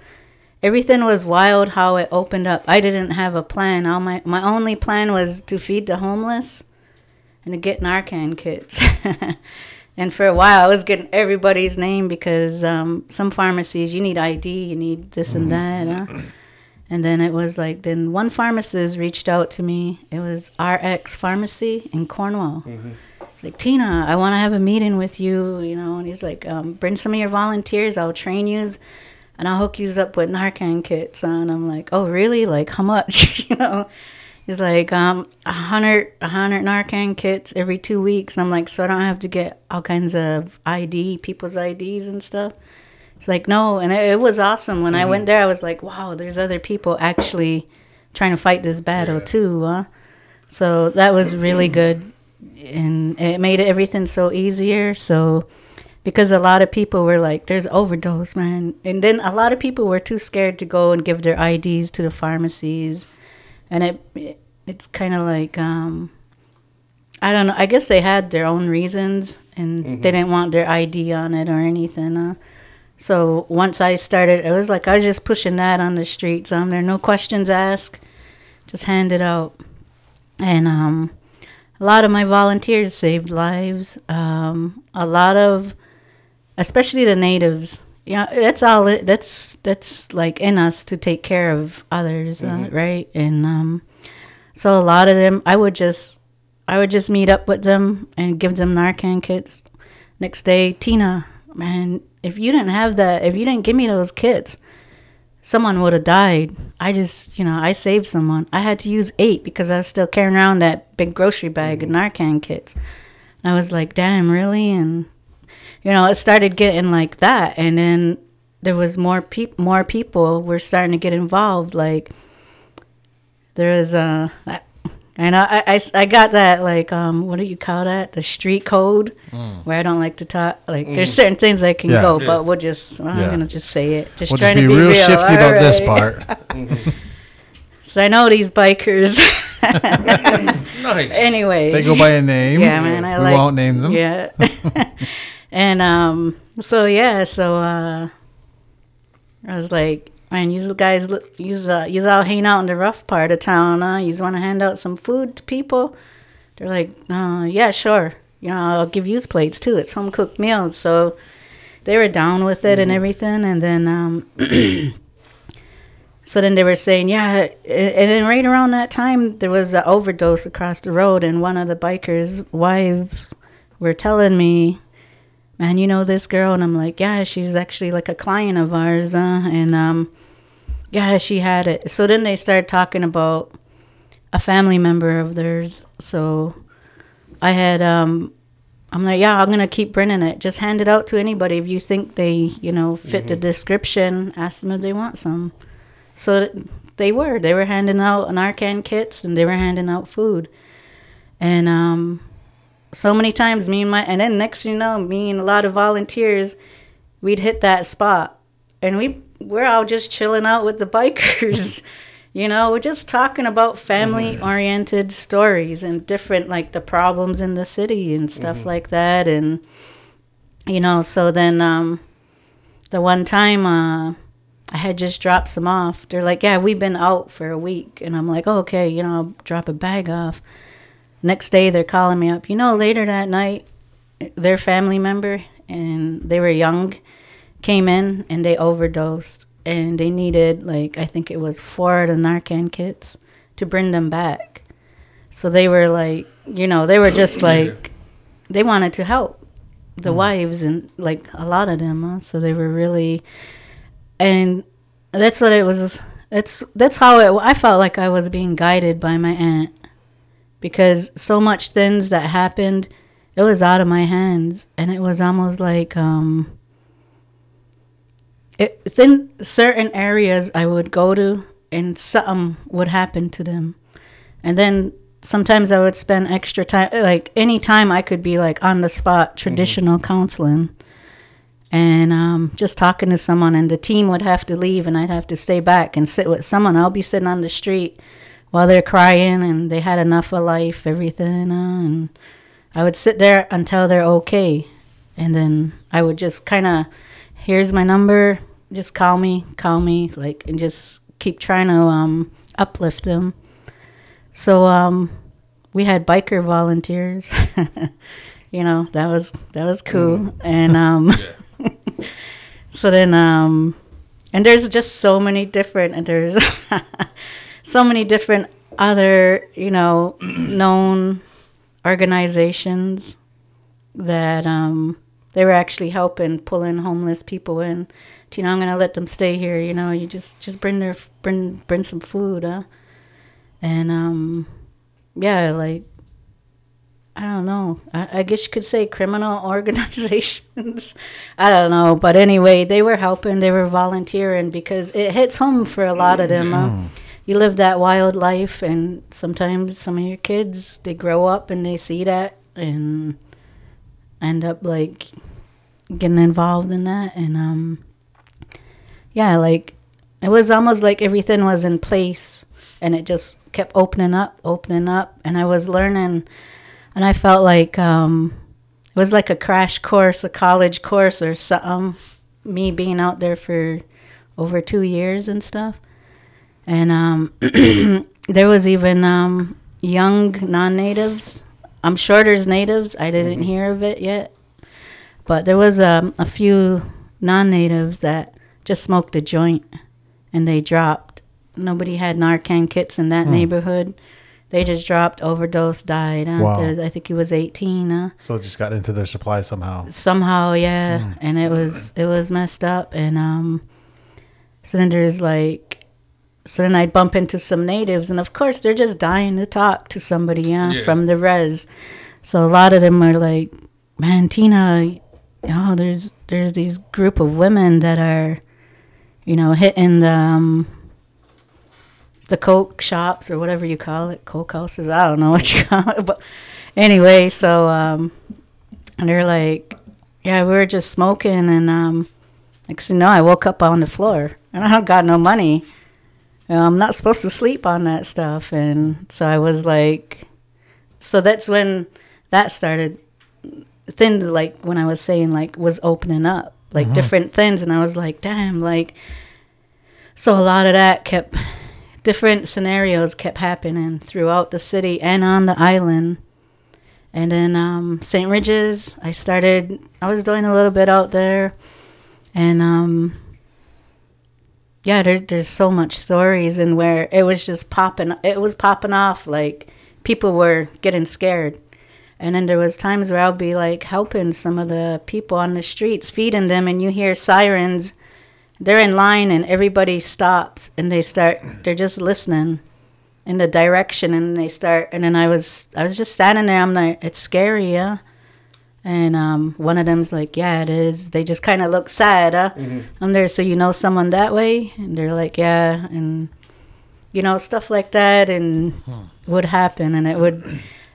everything was wild how it opened up. I didn't have a plan. All my my only plan was to feed the homeless and to get Narcan kits. and for a while, I was getting everybody's name because um, some pharmacies you need ID, you need this and that. Huh? And then it was like, then one pharmacist reached out to me. It was RX Pharmacy in Cornwall. It's like Tina, I want to have a meeting with you, you know. And he's like, um, bring some of your volunteers. I'll train you and I'll hook you up with Narcan kits. And I'm like, oh, really? Like, how much? you know? He's like, um, a hundred, a hundred Narcan kits every two weeks. And I'm like, so I don't have to get all kinds of ID, people's IDs and stuff. It's like, no. And it, it was awesome. When I went there, I was like, wow, there's other people actually trying to fight this battle too. Huh? So that was really good. And it made everything so easier. So, because a lot of people were like, "There's overdose, man," and then a lot of people were too scared to go and give their IDs to the pharmacies, and it, it it's kind of like um, I don't know. I guess they had their own reasons, and they didn't want their ID on it or anything. Uh, so once I started, it was like I was just pushing that on the streets. Um, there are no questions asked, just hand it out, and um, a lot of my volunteers saved lives. Um, a lot of especially the natives. Yeah, that's all. It, that's that's like in us to take care of others, uh, right? And um, so a lot of them, I would just, I would just meet up with them and give them Narcan kits. Next day, Tina, man, if you didn't have that, if you didn't give me those kits, someone would have died. I just, you know, I saved someone. I had to use eight because I was still carrying around that big grocery bag of mm-hmm. Narcan kits. And I was like, damn, really? And you know, it started getting like that, and then there was more peop- more people were starting to get involved. Like there was a, and I, I, I got that like um what do you call that the street code where I don't like to talk like there's certain things I can Yeah. go, Yeah. but we'll just well, Yeah. I'm gonna just say it. Just We'll trying just be to be real, real, shifty about this alright. part. So I know these bikers. Nice. anyway, They go by a name. yeah, man. I we like. won't name them. Yeah. and um, so yeah, so uh, I was like, man, you guys, you uh, you all hang out in the rough part of town, huh? You want to hand out some food to people? They're like, uh, yeah, sure. You know, I'll give you plates too. It's home cooked meals. So they were down with it and everything. And then, um, so then they were saying, yeah. And then right around that time, there was an overdose across the road, and one of the bikers' wives were telling me, man, you know this girl? And I'm like, yeah, she's actually like a client of ours. Uh, and um, yeah, she had it. So then they started talking about a family member of theirs. So I had, um, I'm like, yeah, I'm going to keep bringing it. Just hand it out to anybody. If you think they, you know, fit the description, ask them if they want some. So they were. They were handing out Narcan kits and they were handing out food. And um, so many times, me and my, and then next thing you know, me and a lot of volunteers, we'd hit that spot. And we, we're all just chilling out with the bikers. you know, we're just talking about family oriented stories and different, like the problems in the city and stuff like that. And, you know, so then um, the one time, uh, I had just dropped some off. They're like, "Yeah, we've been out for a week," and I'm like, oh, "Okay, you know, I'll drop a bag off." Next day, they're calling me up. You know, later that night, their family member and they were young came in and they overdosed and they needed like I think it was four of the Narcan kits to bring them back. So they were like, you know, they were just like they wanted to help the wives and like a lot of them. Huh? So they were really and that's what it was that's that's how it i felt like i was being guided by my aunt because so much things that happened it was out of my hands and it was almost like um it, within certain areas i would go to and something would happen to them. And then sometimes i would spend extra time like any time i could be like on the spot traditional counseling. And um, just talking to someone, and the team would have to leave, and I'd have to stay back and sit with someone. I'll be sitting on the street while they're crying, and they had enough of life, everything, uh, and I would sit there until they're okay, and then I would just kind of, here's my number, just call me, call me, like, and just keep trying to um, uplift them. So um, we had biker volunteers. you know that was that was cool, and um, so then um and there's just so many different and there's so many different other you know known organizations that um they were actually helping pulling homeless people in you know i'm gonna let them stay here you know you just just bring their bring bring some food huh and um yeah like I don't know. I, I guess you could say criminal organizations. I don't know. But anyway, they were helping, they were volunteering because it hits home for a lot of them. Uh, you live that wild life, and sometimes some of your kids, they grow up and they see that and end up like getting involved in that. And um, yeah, like it was almost like everything was in place and it just kept opening up, opening up. And I was learning and I felt like um, it was like a crash course, a college course or something. Me being out there for over two years and stuff, and um, there was even um, young non-natives. I'm sure there's natives. I didn't hear of it yet, but there was um, a few non-natives that just smoked a joint and they dropped. Nobody had Narcan kits in that neighborhood. They just dropped, overdose, died. Huh? Wow. There's- I think he was 18. Huh? So it just got into their supply somehow. Somehow, yeah, and it was it was messed up. And um, so then there's like, so then I bump into some natives, and of course they're just dying to talk to somebody, yeah, Yeah. from the res. So a lot of them are like, man, Tina, oh, there's there's these group of women that are, you know, hitting the um, the coke shops or whatever you call it, coke houses. I don't know what you call it, but anyway, so um, and they're like, yeah, we were just smoking, and um, next thing I woke up on the floor, and I don't got no money. You know, I'm not supposed to sleep on that stuff, and so I was like, so that's when that started. Things like when I was saying like was opening up, like different things, and I was like, damn, like. So a lot of that kept different scenarios kept happening throughout the city and on the island. And then um, St. Regis, I started. I was doing a little bit out there, and um, yeah, there, there's so much stories and where it was just popping. It was popping off like people were getting scared, and then there was times where I'll be like helping some of the people on the streets, feeding them, and you hear sirens. They're in line, and everybody stops, and they start. They're just listening in the direction and they start and then I was I was just standing there I'm like it's scary yeah and um one of them's like yeah it is they just kind of look sad huh? I'm there so you know someone that way and they're like yeah and you know, stuff like that, and would happen, and it would.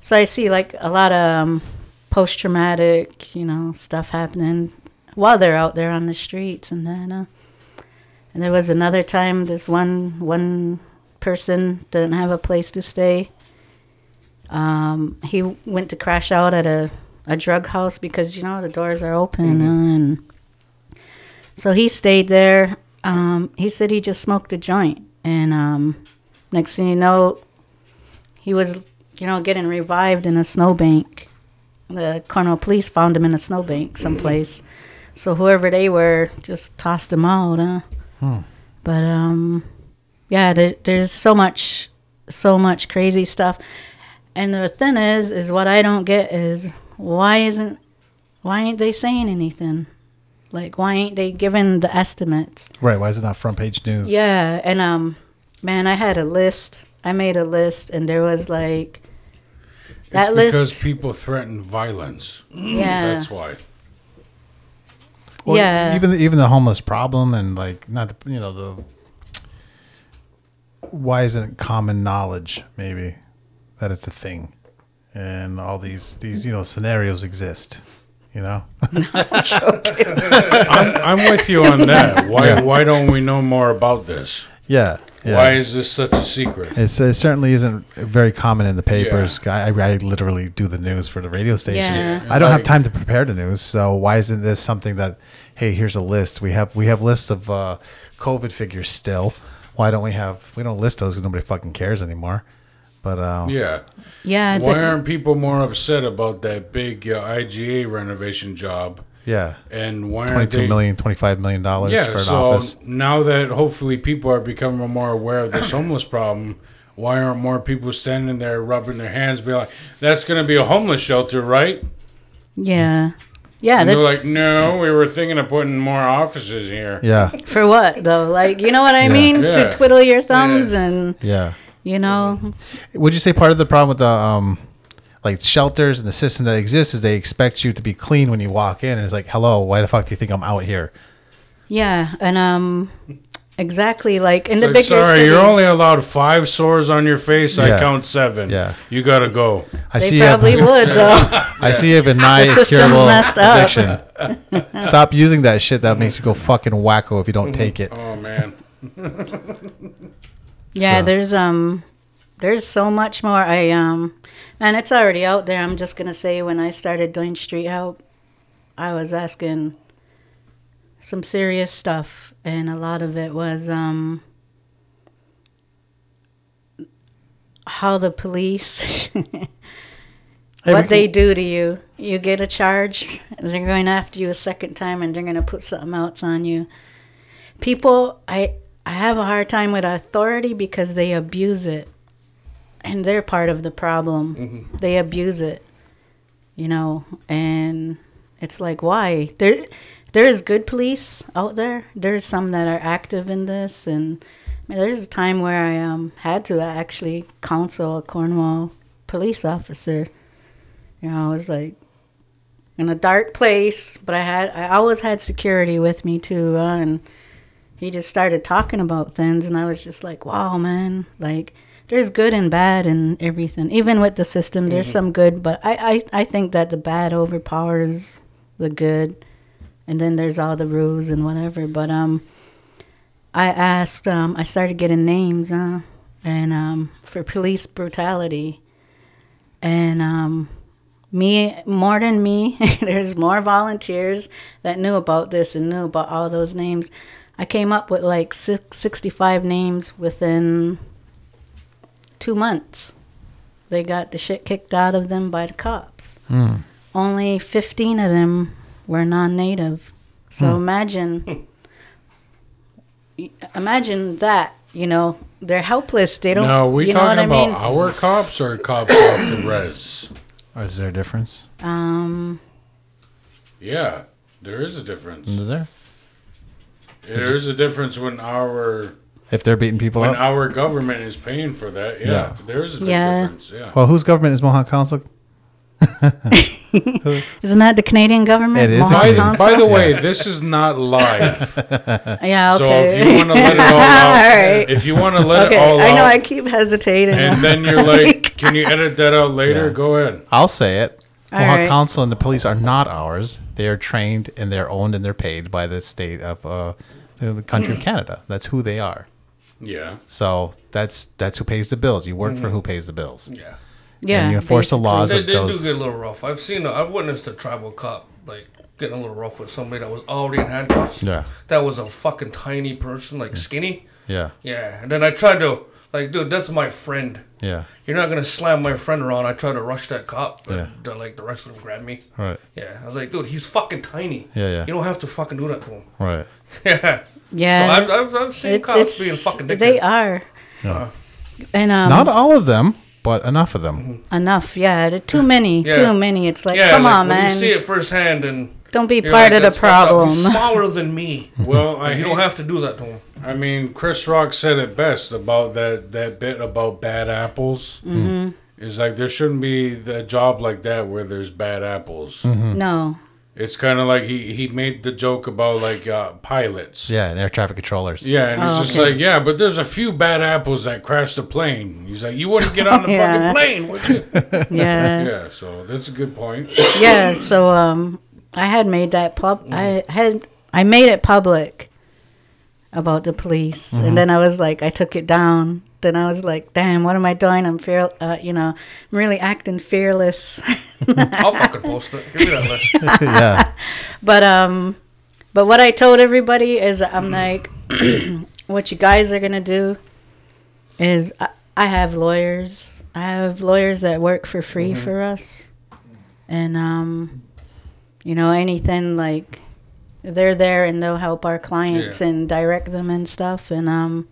So I see like a lot of um, post traumatic, you know, stuff happening while they're out there on the streets, and then. Uh, and there was another time this one one person didn't have a place to stay. Um, he went to crash out at a, a drug house because you know the doors are open and so he stayed there. Um, he said he just smoked a joint and um, next thing you know he was you know getting revived in a snowbank. The Cornwall police found him in a snowbank someplace. So whoever they were just tossed him out. Huh? But um, yeah, there, there's so much, so much crazy stuff. And the thing is, is what I don't get is why isn't, why ain't they saying anything? Like, why ain't they giving the estimates? Right. Why is it not front page news? Yeah, and um, man, I had a list. I made a list, and there was like that it's list. because people threaten violence. yeah, That's why. Well, Yeah. Even even the homeless problem and like not the, you know the why isn't it common knowledge maybe that it's a thing and all these these you know scenarios exist. You know. I'm, I'm with you on that. Why why don't we know more about this? Yeah. Yeah. Why is this such a secret? It's, it certainly isn't very common in the papers. I, I literally do the news for the radio station. Yeah. I don't have time to prepare the news, so why isn't this something that, hey, here's a list. We have we have lists of uh, COVID figures still. Why don't we have we don't list those because nobody fucking cares anymore. But um, Yeah. yeah. Why the- aren't people more upset about that big uh, IGA renovation job? Yeah, And why aren't twenty-two they? million, twenty-five million dollars Yeah. for an So office. now that hopefully people are becoming more aware of this homeless problem, why aren't more people standing there rubbing their hands, be like, "That's going to be a homeless shelter, right?" yeah, yeah. And they're like, "No, we were thinking of putting more offices here." Yeah, for what though? Like, you know what I Yeah. mean? Yeah. To twiddle your thumbs and yeah. you know, Would you say part of the problem with the um, like shelters and the system that exists is they expect you to be clean when you walk in, and it's like, hello, why the fuck do you think I'm out here? yeah, and um, exactly like in the Like, bigger sorry, cities. you're only allowed five sores on your face. I count seven. Yeah. you gotta go. I They see you have- probably would though. I see you have a nigh system's curable messed up. addiction. Stop using that shit that makes you go fucking wacko if you don't take it. Oh man. Yeah, So- there's um there's so much more. I um and it's already out there. I'm just gonna say when I started doing street help, I was asking some serious stuff and a lot of it was um how the police what they do to you. You get a charge, they're going after you a second time, and they're going to put something else on you. People, I I have a hard time with authority because they abuse it, and they're part of the problem. They abuse it, you know, and it's like why there there is good police out there. There's some that are active in this, and I mean, there's a time where I um had to actually counsel a Cornwall police officer. You know, I was like in a dark place, but I had I always had security with me too, uh, and he just started talking about things, and I was just like, wow, man, like there's good and bad and everything. Even with the system, there's some good, but I, I I think that the bad overpowers the good, and then there's all the rules and whatever. But um, I asked, um, I started getting names, uh, and um, for police brutality, and um me more than me there's more volunteers that knew about this and knew about all those names i came up with like six, 65 names within two months they got the shit kicked out of them by the cops only 15 of them were non-native so imagine imagine that you know they're helpless they don't No, we you know talking what I about mean? our cops or cops off the res? Is there a difference? um Yeah, there is a difference. Is there? There is a difference when our If they're beating people when up? our government is paying for that. Yeah, Yeah. there is a big Yeah. difference. Yeah. Well, whose government is Mohawk Council? Isn't that the Canadian government? It is the Mohawk By the, Canadian- by the way, this is not live. yeah, So okay. if you want to let it all out, All right. if you want to let okay, it all I know out, I keep hesitating. and then you're like, can you edit that out later? Yeah. Go ahead. I'll say it. All Mohawk right. Council and the police are not ours. They are trained and they're owned and they're paid by the state of uh, the country of Canada. That's who they are. Yeah. So that's that's who pays the bills. You work for mm-hmm. who pays the bills. Yeah. yeah, and you enforce the laws They, of they do get a little rough. I've seen, I've witnessed a tribal cop like getting a little rough with somebody that was already in handcuffs. Yeah. That was a fucking tiny person, like skinny. Yeah, Yeah. And then I tried to, like, dude, that's my friend. yeah, You're not gonna slam my friend around. I tried to rush that cop, but Yeah. the, like the rest of them grabbed me. right, Yeah, I was like, dude, he's fucking tiny. Yeah, yeah. You don't have to fucking do that to him. right. yeah. Yeah. So I've, I've, I've seen It- cops being fucking dickheads. They are. Yeah. And um, Not all of them, but enough of them. enough. Yeah, too many. Yeah. Too many. It's like, Yeah, come like, on, when man. you see it firsthand and Don't be you're part like, of the "That's fucked up. problem. He's smaller than me. Well, I You don't have to do that to him. I mean, Chris Rock said it best about that that bit about bad apples. Mm-hmm. Is like there shouldn't be a job like that where there's bad apples. no. It's kind of like he he made the joke about like uh, pilots. Yeah, and air traffic controllers. Yeah, and it's Oh, just okay. like, yeah, but there's a few bad apples that crashed the plane. He's like, you wouldn't get on the Yeah. fucking plane, would you? Yeah. yeah, so that's a good point. yeah. So um, I had made that pub. I had I made it public about the police, Mm-hmm. and then I was like, I took it down. Then I was like, damn, what am I doing? I'm fear, uh, you know, I'm really acting fearless. I'll fucking post it. Give me that list. yeah, But um, but what I told everybody is I'm like, what you guys are gonna do is I, I have lawyers. I have lawyers that work for free for us, and um, you know anything like they're there and they'll help our clients Yeah. and direct them and stuff. And um,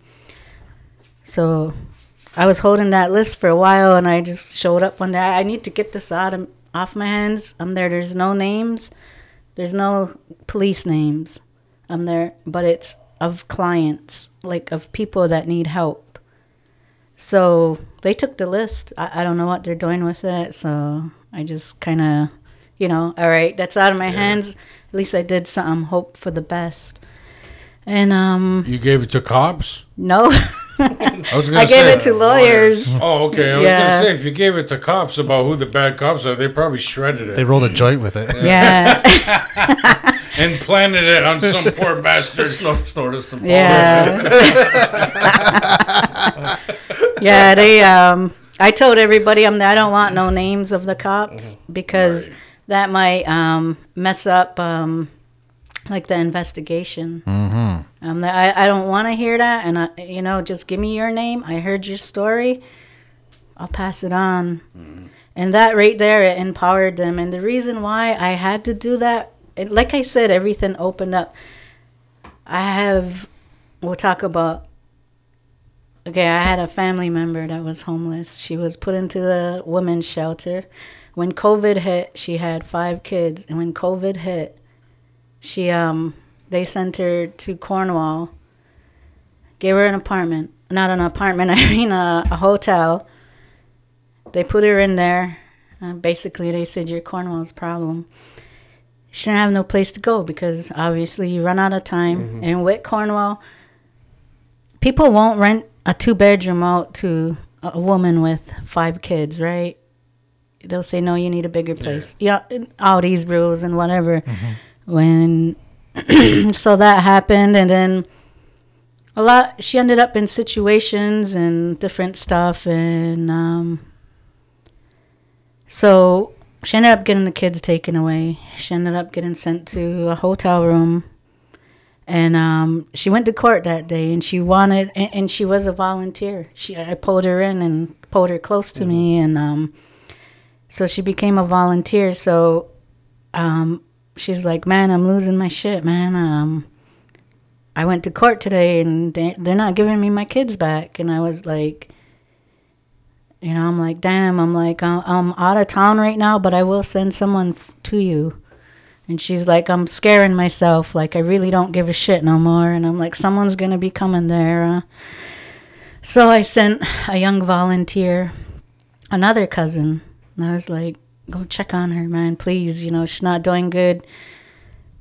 so I was holding that list for a while, and I just showed up one day. I need to get this out of, off my hands. I'm there. There's no names. There's no police names. I'm there, but it's of clients, like of people that need help. So they took the list. I, I don't know what they're doing with it. So I just kind of, you know, all right, that's out of my hands. At least I did something. Hope for the best. And um, You gave it to cops? no, I was gonna I gave it to lawyers. Oh, okay. I was Yeah. gonna say if you gave it to cops about who the bad cops are, they probably shredded it they rolled a joint with it. Yeah, and planted it on some poor bastard. Snort, snorted some. yeah, yeah. They um, I told everybody I'm. I don't want no names of the cops because Right. That might um mess up um like the investigation. Mm-hmm. Um, I I don't want to hear that, and I you know just give me your name. I heard your story. I'll pass it on. And that right there, it empowered them. And the reason why I had to do that, it, like I said, everything opened up. I have, we'll talk about, okay, I had a family member that was homeless. She was put into the women's shelter. When COVID hit, she had five kids. And when COVID hit, she, um, they sent her to Cornwall, gave her an apartment. Not an apartment, I mean a, a hotel. They put her in there. Uh, basically, they said you're Cornwall's problem. She didn't have no place to go because obviously you run out of time. And with Cornwall, people won't rent a two bedroom out to a woman with five kids, right? They'll say no, you need a bigger place. Yeah, all these rules and whatever. When so that happened, and then a lot. She ended up in situations and different stuff, and um, so she ended up getting the kids taken away. She ended up getting sent to a hotel room. And um, she went to court that day, and she wanted, and, and she was a volunteer. She, I pulled her in and pulled her close to me, and um, so she became a volunteer. So um, she's like, "Man, I'm losing my shit, man. Um, I went to court today, and they, they're not giving me my kids back." And I was like, you know, I'm like, damn, I'm like, I'm, I'm out of town right now, but I will send someone to you. And she's like, I'm scaring myself. Like, I really don't give a shit no more. And I'm like, someone's going to be coming there. Uh. So I sent a young volunteer, another cousin. And I was like, go check on her, man, please. You know, she's not doing good.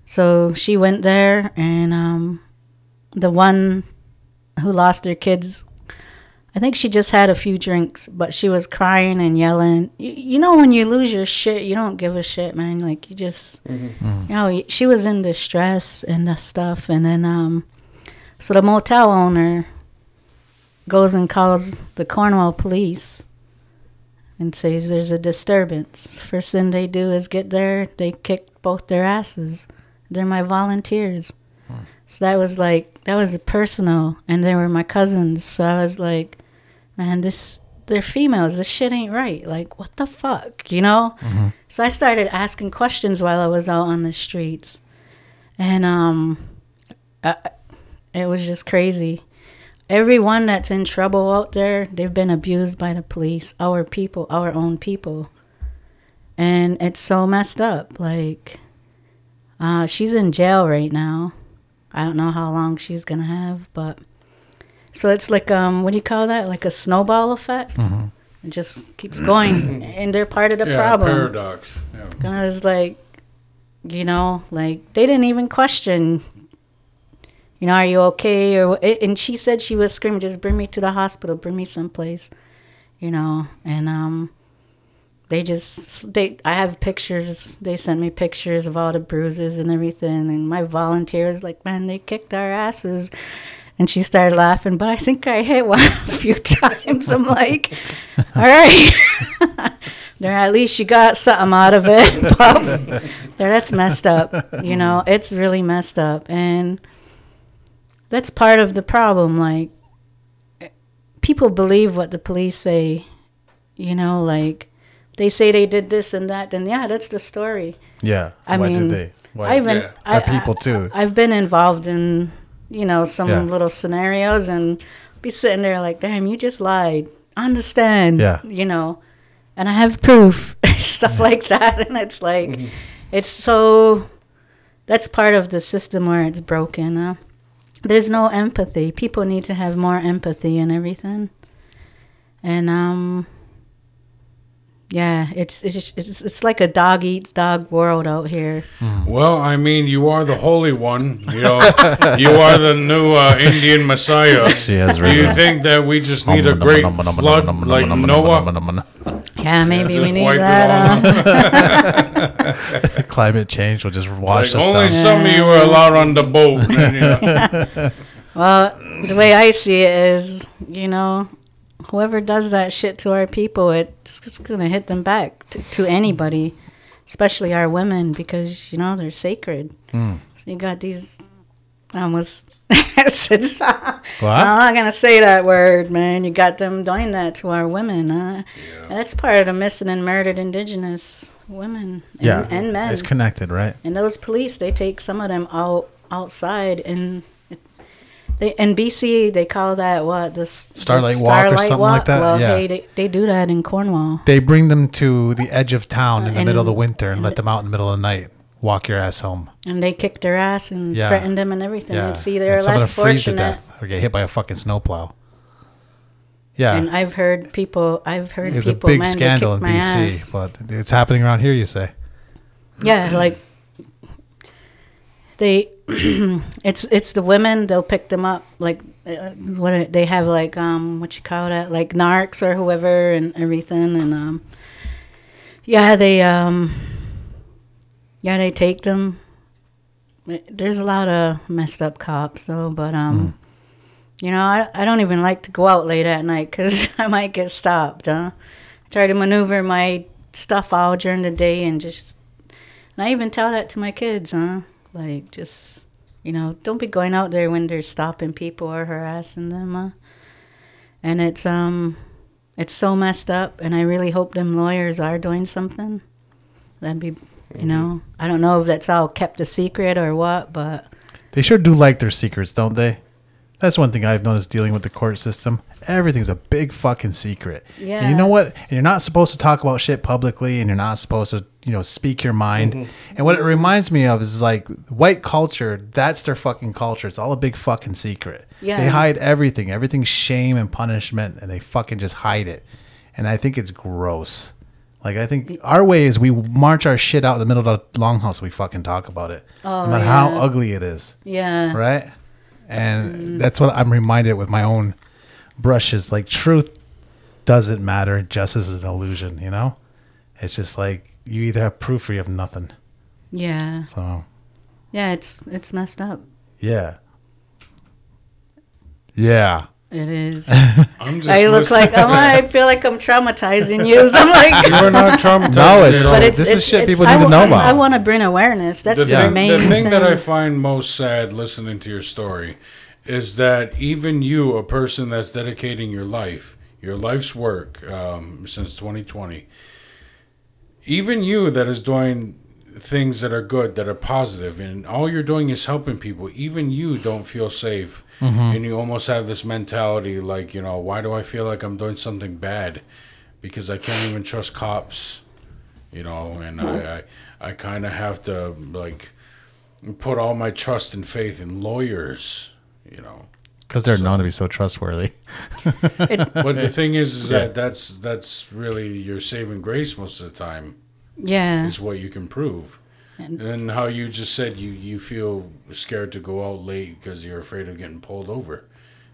So she went there, and um, the one who lost her kids, I think she just had a few drinks, but she was crying and yelling. You, you know, when you lose your shit, you don't give a shit, man. Like you just, you know, she was in distress and the stuff, and then um, so the motel owner goes and calls the Cornwall police and says there's a disturbance. First thing they do is get there, they kick both their asses. They're my volunteers. So that was like that was personal, and they were my cousins. So I was like, man, this they're females. This shit ain't right. Like what the fuck, you know? So I started asking questions while I was out on the streets, and um, I, it was just crazy. Everyone that's in trouble out there, they've been abused by the police, our people, our own people. And it's so messed up. Like, uh, she's in jail right now. I don't know how long she's gonna have, but so it's like um, what do you call that? Like a snowball effect. It just keeps going, and they're part of the yeah, problem. paradox. Yeah. Cause like, you know, like they didn't even question. You know, are you okay? Or and she said she was screaming, "Just bring me to the hospital, bring me someplace." You know, and um, they just they. I have pictures. They sent me pictures of all the bruises and everything, and my volunteers like, man, they kicked our asses. And she started laughing, but I think I hit one a few times. I'm like, all right. there, at least you got something out of it. There, that's messed up. You know, it's really messed up. And that's part of the problem. Like, people believe what the police say. You know, like, they say they did this and that, and yeah, that's the story. Yeah. I Why mean, do they? Why? I've been, Yeah. I, They're people too. I, have been involved in, you know, some Yeah. little scenarios and be sitting there like, damn, you just lied. Understand. Yeah. You know, and I have proof, stuff like that. And it's like, it's so, that's part of the system where it's broken. Uh, there's no empathy. People need to have more empathy and everything. And, um, yeah, it's it's just, it's it's like a dog eats dog world out here. Well, I mean, you are the Holy One. You know, you are the new uh, Indian Messiah. She has Do you risen. think that we just need a great flood like Noah? Yeah, maybe we Just need it that. Uh, Climate change will just Like wash us only down. some of you are allowed on the boat. and, you know. well, the way I see it is, you know, whoever does that shit to our people, it's just gonna hit them back to, to anybody, especially our women, because you know they're sacred. Hmm. So you got these. Almost said. I'm not gonna say that word, man. You got them doing that to our women. Huh? And that's part of the missing and murdered indigenous women and, Yeah. and men. It's connected, right? And those police, they take some of them out outside, and they in BC they call that what the s- the Starlight Walk or something like that? Well, Yeah. hey, they they do that in Cornwall. They bring them to the edge of town in the And- middle of the winter and let them out in the middle of the night. Walk your ass home. And they kick their ass and Yeah. threaten them and everything. Yeah. And see, they're and less them freeze to fortunate. death or get hit by a fucking snowplow. Yeah. And I've heard people, I've heard it was a big man, scandal in BC, ass. but it's happening around here, you say? Yeah, like they, it's it's the women. They'll pick them up. Like uh, what they have, like um, what you call that, like narcs or whoever, and everything. And um, yeah, they um, yeah, they take them. There's a lot of messed up cops though, but um, you know, I I don't even like to go out late at night because I might get stopped. Huh? I try to maneuver my stuff out during the day and just and I even tell that to my kids, huh? Like, just, you know, don't be going out there when they're stopping people or harassing them, huh? And it's, um, it's so messed up, and I really hope them lawyers are doing something. That'd be, you know, I don't know if that's all kept a secret or what, but They sure do like their secrets, don't they? That's one thing I've noticed dealing with the court system. Everything's a big fucking secret. And you know what? And you're not supposed to talk about shit publicly and you're not supposed to, you know, speak your mind. Mm-hmm. And what it reminds me of is like white culture, that's their fucking culture. It's all a big fucking secret. Yeah. They hide everything. Everything's shame and punishment and they fucking just hide it. And I think it's gross. Like I think our way is we march our shit out in the middle of the longhouse. We fucking talk about it, Oh, no matter how ugly it is, Yeah. right? And mm. that's what I'm reminded with my own brushes. Like truth doesn't matter. Justice is an illusion. You know, it's just like you either have proof or you have nothing. Yeah. So Yeah, it's it's messed up. yeah, yeah. It is. I'm just I look listening. like I'm, I feel like I'm traumatizing you. So I'm like You're not traumatized. No, it's- at but it's this is shit it's- people I need to wa- know about. I want to bring awareness. That's the, the, thing, main the thing that I find most sad listening to your story is that even you, a person that's dedicating your life, your life's work um, since 2020, even you that is doing things that are good, that are positive, and all you're doing is helping people, even you don't feel safe. Mm-hmm. And you almost have this mentality like, you know, why do I feel like I'm doing something bad? Because I can't even trust cops you know, and I, I, I kind of have to like put all my trust and faith in lawyers, you know. Because they're known to be so trustworthy. But the thing is, is that that's that's really your saving grace most of the time Yeah. is what you can prove. And how you just said you you feel scared to go out late because you're afraid of getting pulled over.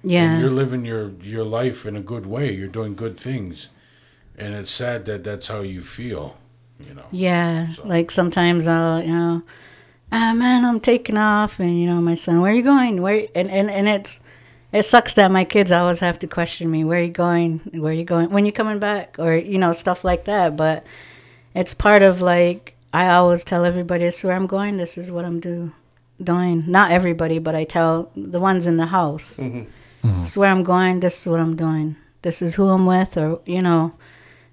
And Yeah. you're living your your life in a good way. You're doing good things, and it's sad that that's how you feel. You know. Yeah, like sometimes I'll, you know, ah man, I'm taking off, and you know, my son, where are you going? Where? And and and it's, it sucks that my kids always have to question me, where are you going? Where are you going? When you coming back? Or you know, stuff like that. But it's part of like I always tell everybody, this is where I'm going. This is what I'm do, doing. Not everybody, but I tell the ones in the house. This is where I'm going. This is what I'm doing. This is who I'm with, or you know,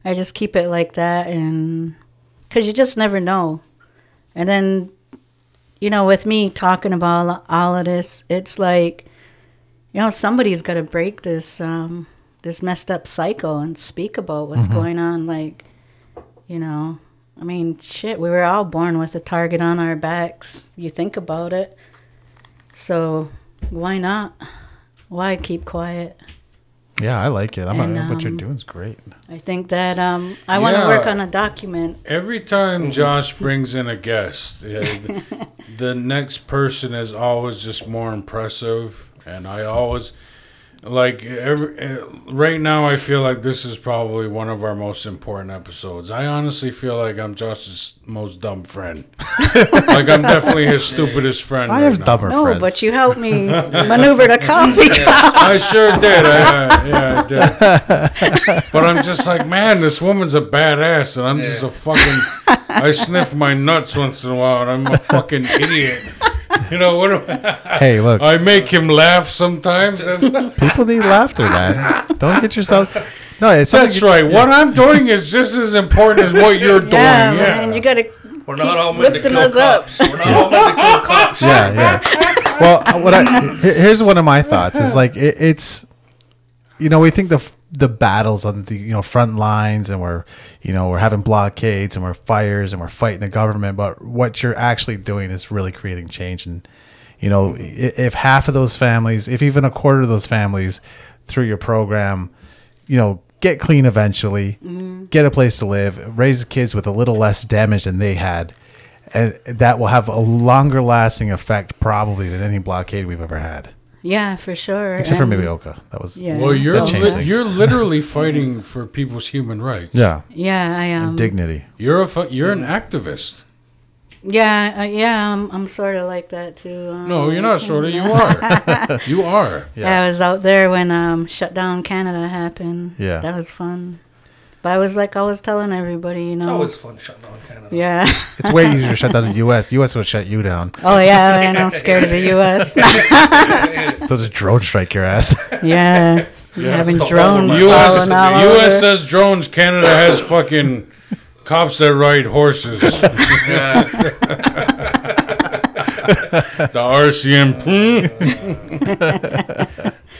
I just keep it like that, and because you just never know. And then, you know, with me talking about all of this, it's like, you know, somebody's got to break this um, this messed up cycle and speak about what's mm-hmm. going on. Like, you know, I mean, shit, we were all born with a target on our backs. You think about it. So why not? Why keep quiet? Yeah, I like it. I'm And, what you're um, doing is great. I think that um, I want to work on a document. Every time Josh brings in a guest, yeah, the, the next person is always just more impressive, and I always like every uh, right now. I feel like this is probably one of our most important episodes. I honestly feel like I'm Josh's most dumb friend. like I'm definitely his stupidest friend. I right have now. dumber No, friends. but you helped me maneuver the coffee cup. I sure did. I, I, yeah, I did. But I'm just like, man, this woman's a badass, and I'm just a fucking. I sniff my nuts once in a while, and I'm a fucking idiot. You know what? do I, hey, look, I make him laugh sometimes. People need laughter, man. Don't get yourself. No, it's that's right. What I'm doing is just as important as what you're doing. Yeah, Yeah, man, you gotta. We're not all meant to kill us up. cops. We're not all meant to kill cops. Yeah, yeah. Well, what I here's one of my thoughts is like it, it's, you know, we think the the battles on the you know front lines and we're you know we're having blockades and we're fires and we're fighting the government, but what you're actually doing is really creating change and. You know, if half of those families, if even a quarter of those families, through your program, you know, get clean eventually, mm-hmm. get a place to live, raise kids with a little less damage than they had, and that will have a longer lasting effect probably than any blockade we've ever had, Yeah, for sure. except for And- maybe Oka. That was Yeah. Well, you're That changed li- you're literally fighting for people's human rights. yeah, Yeah, I am. Um, dignity. You're a fu- you're an activist. yeah, uh, yeah, I'm, I'm sort of like that too. Um, No, you're not sort of. You are. you are. Yeah. I was out there when um shut down Canada happened. Yeah. that was fun. But I was like, I was telling everybody, you know. It's know. always fun shutting down Canada. yeah. It's way easier to shut down the U.S. U.S. will shut you down. Oh yeah, man, I'm scared of the U.S. They'll just drone strike your ass. yeah. You're having Stop drones all U.S. U.S. says drones. Canada has fucking cops that ride horses. the RCM.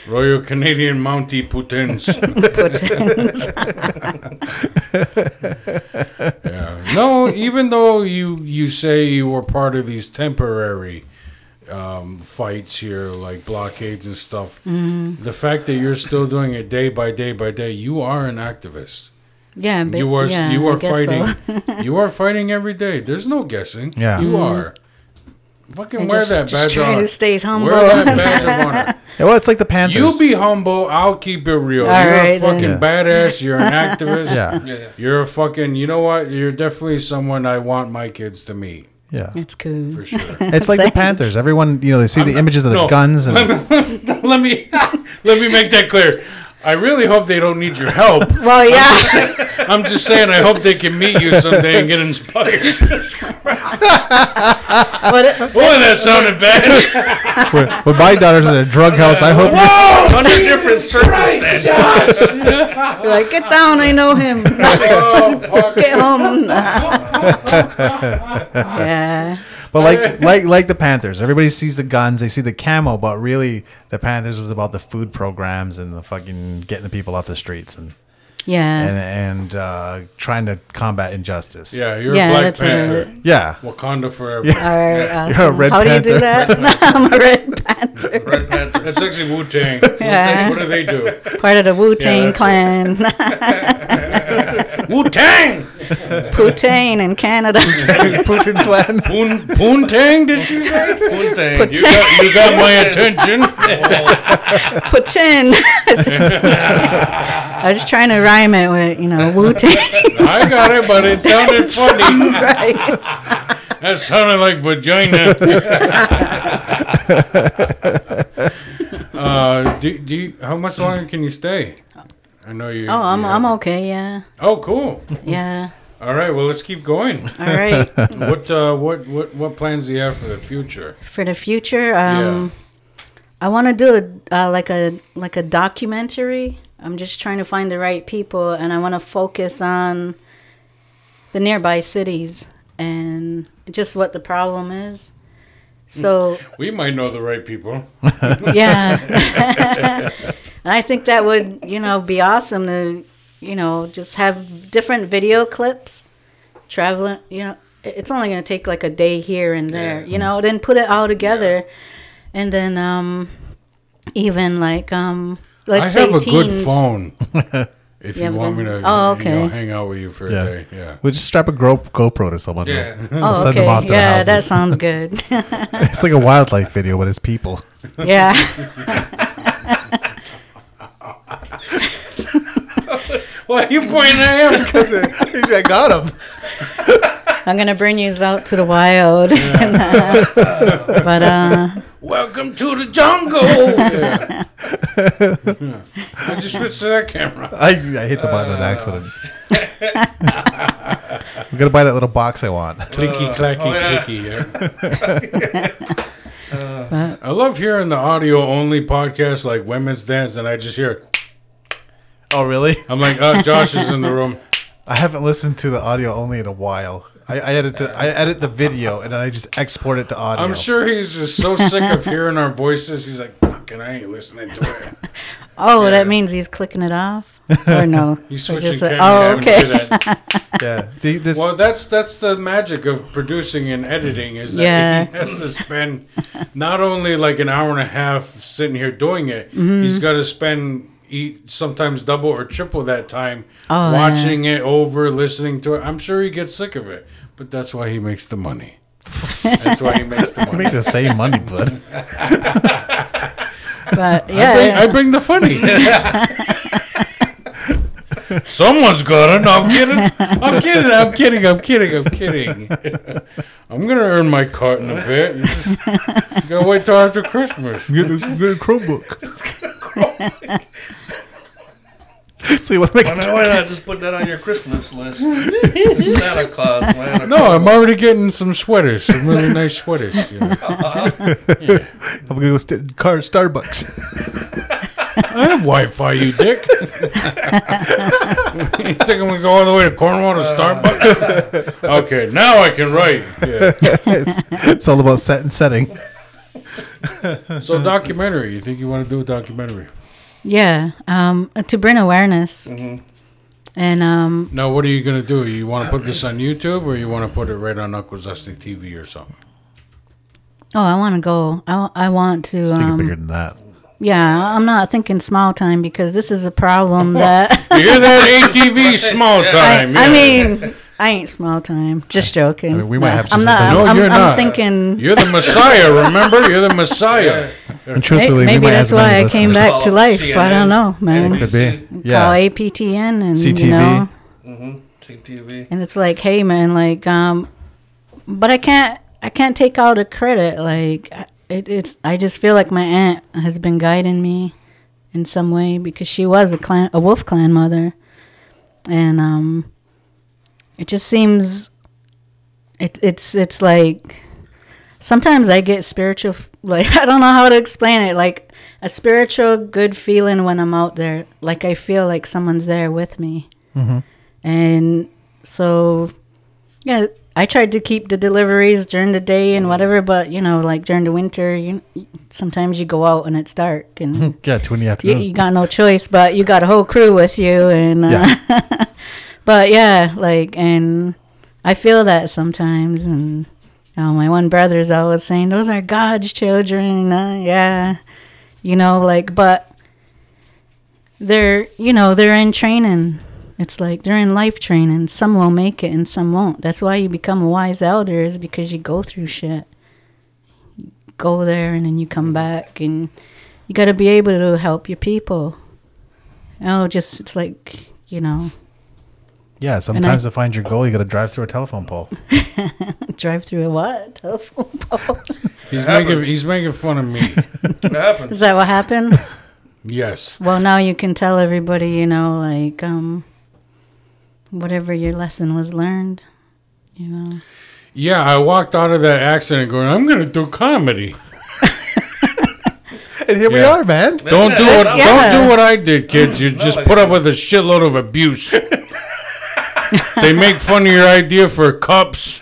Royal Canadian Mountie Putins. yeah. No, even though you you say you were part of these temporary um, fights here, like blockades and stuff, the fact that you're still doing it day by day by day, you are an activist. Yeah, but, You are yeah, you are guess so. fighting. you are fighting every day. There's no guessing. Yeah. you Mhm. are. Fucking And wear just- that just badge try on. to stay humble. Wear that badge of honor. Yeah, well, it's like the Panthers. You be humble. I'll keep it real. All You're a fucking then. badass. You're an activist. Yeah, Yeah, yeah. You're a fucking. You know what? You're definitely someone I want my kids to meet yeah. It's cool. for sure. It's like the Panthers. Everyone, you know, they see the images of the No. guns and let me let me make that clear. I really hope they don't need your help. Well, yeah. I'm just saying. I hope they can meet you someday and get inspired. but Boy, that sounded bad. when, when my daughter's in a drug house, I hope. you- Under different circumstances. you're like, get down. I know him. Oh, fuck. get home. yeah. But like, like, like the Panthers, everybody sees the guns, they see the camo, but really, the Panthers was about the food programs and the fucking getting the people off the streets and Yeah. and and uh, trying to combat injustice. Yeah, you're Yeah, a Black Panther. it. yeah. Wakanda forever. All right. Awesome. You're a Red How do you do that? I'm a Red Panther. Red Panther. That's actually Wu Tang. Yeah. What do they do? Part of the Wu Tang Yeah, clan. Wu Tang. Putain in Canada. Putin clan. Poon Poon Tang? Did she say? Poontang. Put- You got, you got my attention. Putin. I was just trying to rhyme it with, you know, Wu Tang. I got it, but it sounded funny. right. That sounded like vagina. uh, do, do you, how much longer can you stay? I know you. Oh, I'm, you I'm okay. Yeah. Oh, cool. Yeah. All right, well, let's keep going. All right. What uh, what what what plans do you have for the future? For the future, um, I want to do a, uh, like a like a documentary. I'm just trying to find the right people, and I want to focus on the nearby cities and just what the problem is. So We might know the right people. yeah, and I think that would you know be awesome to you know just have different video clips traveling. You know, it's only gonna take like a day here and there. Yeah. You know, then put it all together, and then um even like um let's I say have a good teens. phone. If You you have a want me to, Oh, you know, okay. hang out with you for Yeah. a day, yeah. We'll just strap a Go- GoPro to someone. Yeah. Oh, Send okay. them off to the yeah, that sounds good. It's like a wildlife video, but it's people. yeah. Why are you pointing at him? Because I got him. I'm gonna bring you out to the wild. but uh Welcome to the jungle. Yeah. I just switched to that camera. I, I hit the button on uh. accident. I'm gonna buy that little box I want. Clicky, uh, clacky, oh, yeah. clicky. Yeah. Uh, I love hearing the audio only podcast like Women's Dance, and I just hear. Oh, really? I'm like, oh, Josh is in the room. I haven't listened to the audio only in a while. I, I edit the, I edit the video and then I just export it to audio. I'm sure he's just so sick of hearing our voices. He's like, fucking, I ain't listening to it. oh, Yeah. that means he's clicking it off? Or no? He's switching just cameras oh, when you do okay. that. Yeah. The, this, Well, that's that's the magic of producing and editing is that Yeah. he has to spend not only like an hour and a half sitting here doing it, Mm-hmm. he's got to spend eat sometimes double or triple that time Oh, watching it over, listening to it. I'm sure he gets sick of it, but that's why he makes the money. that's why he makes the I money. make the same money, bud. But I bring, yeah, I bring the funny. Someone's got it. No, I'm kidding. I'm kidding. I'm kidding. I'm kidding. I'm kidding. I'm gonna earn my cut in a bit. You just you gotta wait till after Christmas. Get a, get a Chromebook. So you want to make Why a not, why not just put that on your Christmas list? Santa Claus, man. No, I'm already getting some sweaters. Some really nice sweaters. you know. I'm gonna go st- car Starbucks. I have Wi-Fi, you dick. you think I'm gonna go all the way to Cornwall to uh. Starbucks? Okay, now I can write. Yeah. it's, it's all about set and setting. So documentary. You think you want to do a documentary? yeah. Um, to bring awareness, and um, Now, what are you gonna do? You want to put this on YouTube, or you want to put it right on Uncle TV or something? oh, I want to go. I, I want to. Think bigger Um, than that. yeah, I'm not thinking small time because this is a problem that You hear that ATV small time? I yeah. mean, I ain't small time. Just joking. I mean, we might No, have I'm not. I'm, No, I'm, you're not. I'm not. thinking. You're the Messiah, remember? You're the Messiah. And Hey, truthfully, we maybe that's why I came back to life. I don't know, man. Could be. Call Yeah. APTN and CTV. you know, Mm-hmm. CTV. and it's like, hey, man, like, um, but I can't. I can't take all the credit. Like, it, it's. I just feel like my aunt has been guiding me in some way because she was a clan, a Wolf Clan mother, and um, it just seems. It, it's it's like sometimes I get spiritual. Like I don't know how to explain it. Like a spiritual good feeling when I'm out there. Like I feel like someone's there with me, and so yeah. I tried to keep the deliveries during the day and whatever, but you know, like during the winter, you sometimes you go out and it's dark and Yeah, two in the you, afternoon. you got no choice, but you got a whole crew with you, and uh, but yeah, like, and I feel that sometimes, and you know, my one brother's always saying those are God's children, uh, yeah, you know, like, but they're, you know, they're in training. It's like they're in life training. Some will make it and some won't. That's why you become a wise elder is because you go through shit. You go there and then you come back and you got to be able to help your people. Oh, just it's like you know, yeah, sometimes to find your goal, you got to drive through a telephone pole. drive through a what telephone pole. He's making he's making fun of me. It happens. Is that what happened? Yes. well, now you can tell everybody, you know, like um, whatever your lesson was learned. You know, Yeah, I walked out of that accident going, I'm gonna do comedy. And here we are, man. Don't do what Yeah. don't do what I did, kids. You just put up with a shitload of abuse. They make fun of your idea for cups,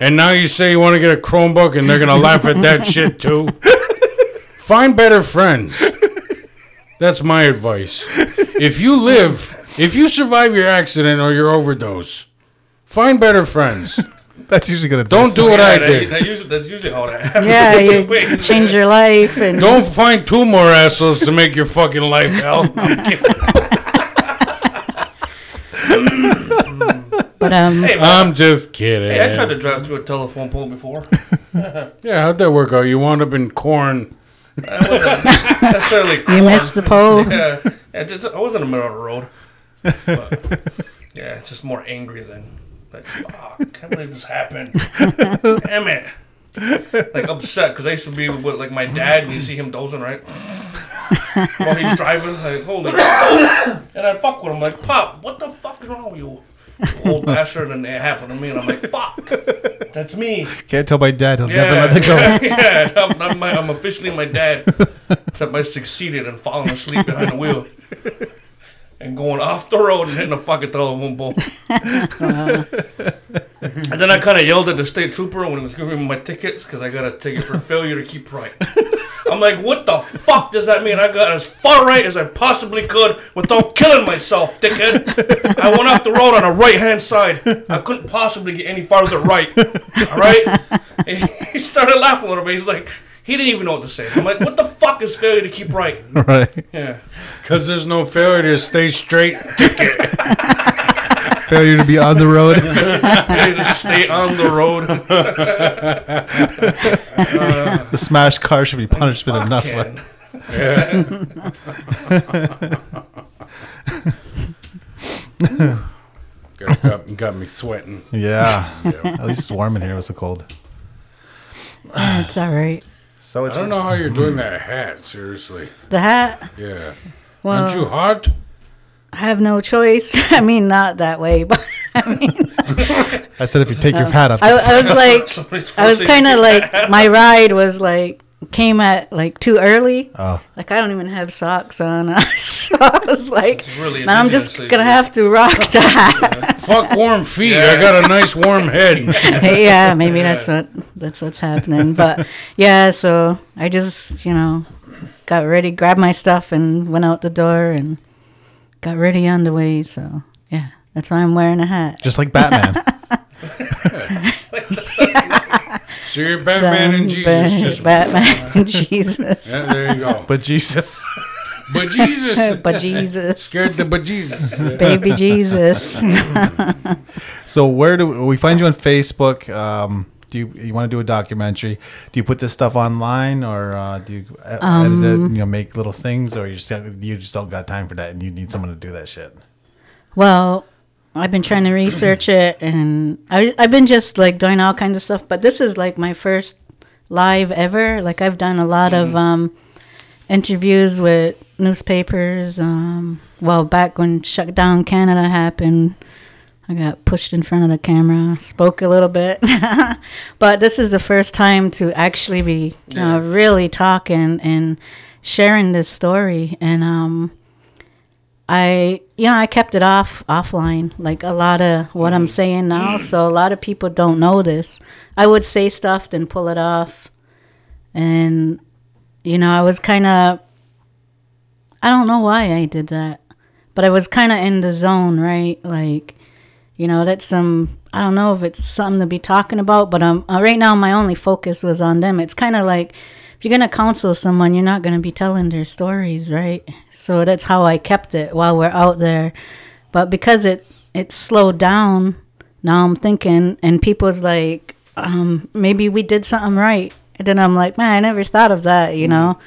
and now you say you want to get a Chromebook, and they're gonna laugh at that shit too. Find better friends. That's my advice. If you live, if you survive your accident or your overdose, find better friends. That's usually gonna Don't do what I that- did. that usually, that's usually how that happens. yeah, you change your life and Don't find two more assholes to make your fucking life hell. I'm kidding. but um, Hey, man, I'm just kidding. hey, I tried to drive through a telephone pole before. Yeah, how'd that work out? You wound up in corn. Necessarily you corn. missed the pole. Yeah, yeah just, I was in the middle of the road. But, yeah, just more angry than like, fuck, can't believe this happened. Damn it. Like upset because I used to be with like my dad and you see him dozing right while he's driving. Like holy, and I fuck with him like pop. What the fuck is wrong with you, you old bastard? And it happened to me, and I'm like fuck, that's me. Can't tell my dad. He'll Yeah, never let it go. yeah, I'm, I'm, my, I'm officially my dad. Except I succeeded in falling asleep behind the wheel and going off the road and hitting a fucking telephone pole. Uh-huh. and then I kind of yelled at the state trooper when he was giving me my tickets because I got a ticket for failure to keep right. I'm like, what the fuck does that mean? I got as far right as I possibly could without killing myself, dickhead. I went off the road on the right hand side. I couldn't possibly get any farther right. All right? He started laughing a little bit. He's like, he didn't even know what to say. I'm like, what the fuck is failure to keep right? right. Yeah. Because there's no failure to stay straight. Failure to be on the road. Failure to stay on the road. the smashed car should be punishment enough. Fucking. Guys got, got me sweating. Yeah. Yeah. At least it's warm in here. It was so cold. It's all right. So I don't know how you're doing that hat, seriously. The hat. Yeah. Well, Aren't you hot? I have no choice. I mean, not that way, but I mean, I said if you take your uh, hat off, I, I was like, I was kind of like, my ride was like, came at like too early. oh, Like I don't even have socks on, so I was like, really man, I'm just gonna have to rock that. hat. Fuck warm feet. I got a nice warm head. yeah, maybe that's what that's what's happening. But yeah, so I just you know got ready, grabbed my stuff, and went out the door and got ready on the way. So yeah, that's why I'm wearing a hat. just like Batman. So you're Batman and Jesus. Ba- Just Batman and Jesus. Yeah, there you go. But Jesus. But Jesus. but Jesus. Scared the bejesus. Baby Jesus. So where do we find you on Facebook? Um, do you you want to do a documentary? Do you put this stuff online, or uh, do you edit Um, it? You know, make little things, or you just you just don't got time for that, and you need someone to do that shit. Well, I've been trying to research it, and I, I've been just like doing all kinds of stuff. But this is like my first live ever. Like I've done a lot of um, interviews with newspapers. Um, well, back when shutdown Canada happened, I got pushed in front of the camera, spoke a little bit. but this is the first time to actually be you know, really talking and sharing this story. And um, I, you know, I kept it off offline, like a lot of what I'm saying now. So a lot of people don't know this. I would say stuff, then pull it off, and you know, I was kind of, I don't know why I did that, but I was kind of in the zone, right? Like, you know, that's some. I don't know if it's something to be talking about, but um, uh, right now my only focus was on them. It's kind of like if you're gonna counsel someone, you're not gonna be telling their stories, right? So that's how I kept it while we're out there. But because it it slowed down, now I'm thinking, and people's like, um, maybe we did something right. And then I'm like, man, I never thought of that, you know.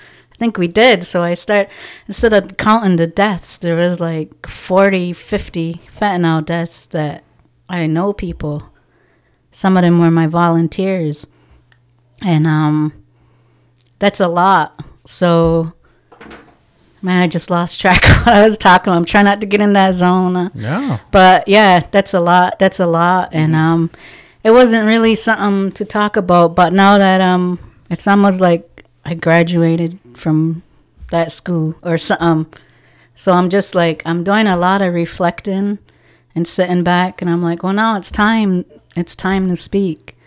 Think we did. So I start instead of counting the deaths, there was like 40, 50 fentanyl deaths that I know people. Some of them were my volunteers. And um that's a lot. So, man, I just lost track of what I was talking. I'm trying not to get in that zone. Yeah. But yeah, that's a lot. That's a lot, and um, it wasn't really something to talk about. But now that um, it's almost like I graduated from that school or something. So I'm just like I'm doing a lot of reflecting and sitting back, and I'm like, well, now it's time. It's time to speak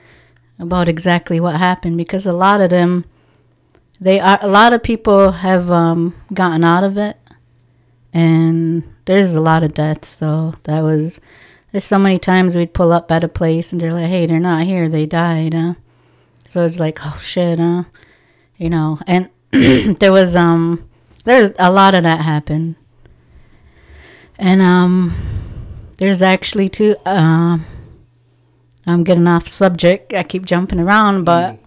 about exactly what happened because a lot of them they are a lot of people have um, gotten out of it and there's a lot of deaths so that was there's so many times we'd pull up at a place and they're like hey they're not here they died huh? so it's like oh shit huh you know and there was um there's a lot of that happened. And um there's actually two um i'm getting off subject. I keep jumping around but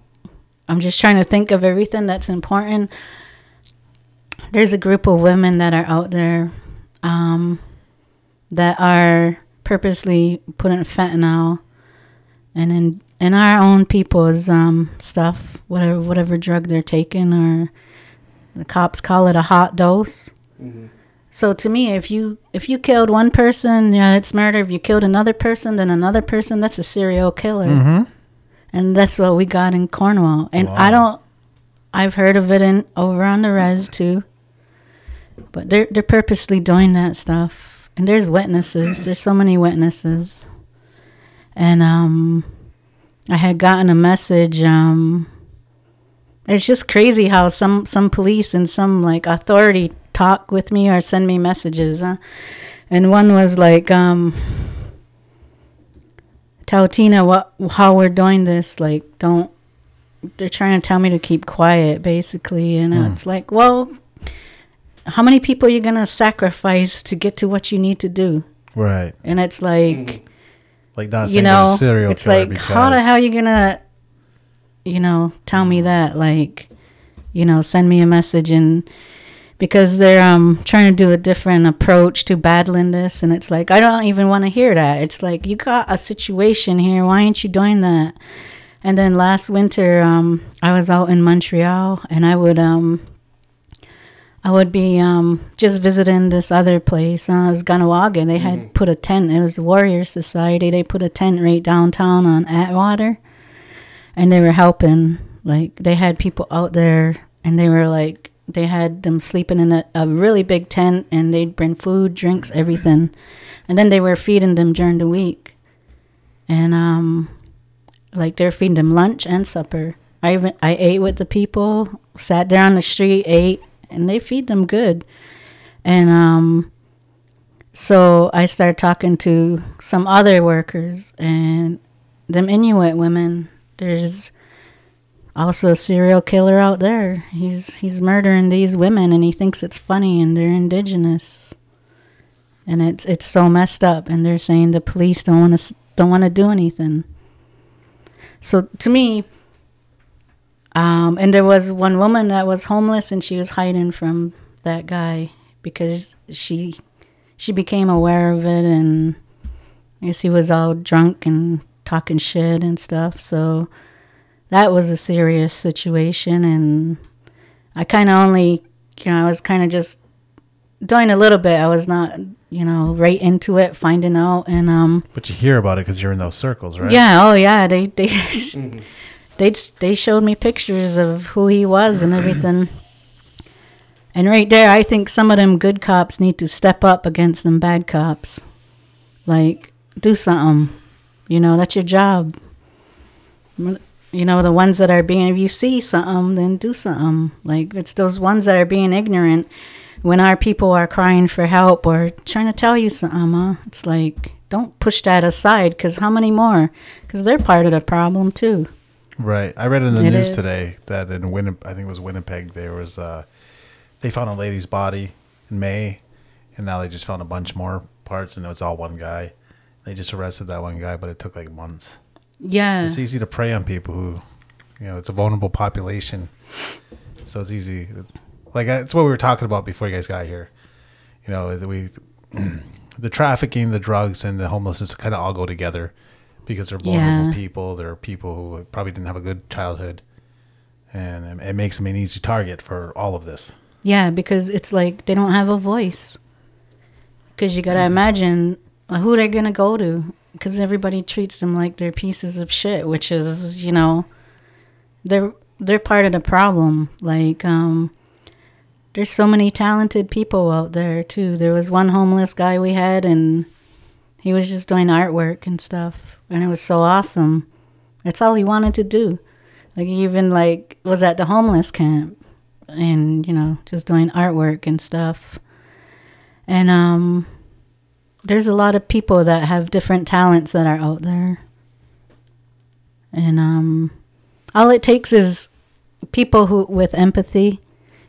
I'm just trying to think of everything that's important. There's a group of women that are out there um, that are purposely putting fentanyl and in in our own people's um, stuff, whatever whatever drug they're taking, or the cops call it a hot dose. So to me, if you if you killed one person, yeah, it's murder. If you killed another person, then another person, that's a serial killer and that's what we got in Cornwall. And I don't, I've heard of it in over on the res too. But they're they're purposely doing that stuff, and there's witnesses. There's so many witnesses, and um, I had gotten a message. Um, it's just crazy how some some police and some like authority talk with me or send me messages. Huh? And one was like, um, tell Tina what how we're doing this. Like, don't. They're trying to tell me to keep quiet, basically, and it's like, well, how many people are you gonna sacrifice to get to what you need to do? Right. And it's like, Like not you know, a serial it's killer like, because how the hell are you gonna, you know, tell me that? Like, you know, send me a message and because they're um trying to do a different approach to battling this, and it's like I don't even want to hear that. It's like you got a situation here. Why aren't you doing that? And then last winter, um, I was out in Montreal, and I would um. I would be um, just visiting this other place. Uh, it was Kahnawake. They had put a tent. It was the Warrior Society. They put a tent right downtown on Atwater, and they were helping. Like they had people out there, and they were like they had them sleeping in a, a really big tent, and they'd bring food, drinks, everything, and then they were feeding them during the week, and um, like they're feeding them lunch and supper. I even I ate with the people, sat there on the street, ate, and they feed them good. And um, so I started talking to some other workers and them Inuit women. There's also a serial killer out there. He's he's murdering these women and he thinks it's funny and they're indigenous. And it's it's so messed up and they're saying the police don't want to don't want to do anything. So to me um and there was one woman that was homeless and she was hiding from that guy because she she became aware of it and I guess he was all drunk and talking shit and stuff. So that was a serious situation and I kind of only you know I was kind of just doing a little bit. I was not you know right into it, finding out and um But you hear about it because you're in those circles, right? yeah oh yeah they they they they showed me pictures of who he was and everything. And right there, I think some of them good cops need to step up against them bad cops. Like, do something. You know, that's your job. You know, the ones that are being, if you see something, then do something. Like, it's those ones that are being ignorant when our people are crying for help or trying to tell you something. Huh? It's like, don't push that aside because how many more? Because they're part of the problem too. Right. I read in the It news is. today that in Winnipeg, I think it was Winnipeg, there was uh, they found a lady's body in May, and now they just found a bunch more parts, and it was all one guy. They just arrested that one guy, but it took like months. Yeah. It's easy to prey on people who, you know, it's a vulnerable population, so it's easy. Like it's what we were talking about before you guys got here. You know, we, the trafficking, the drugs, and the homelessness kind of all go together because they're vulnerable Yeah. people. They're people who probably didn't have a good childhood, and it makes them an easy target for all of this. Yeah, because it's like they don't have a voice. Because you gotta imagine uh, who they're gonna go to. Because everybody treats them like they're pieces of shit, which is, you know, they're they're part of the problem. Like, um, there's so many talented people out there too. There was one homeless guy we had, and he was just doing artwork and stuff, and it was so awesome. That's all he wanted to do. Like, he even like was at the homeless camp and you know just doing artwork and stuff. And um there's a lot of people that have different talents that are out there. And um all it takes is people who with empathy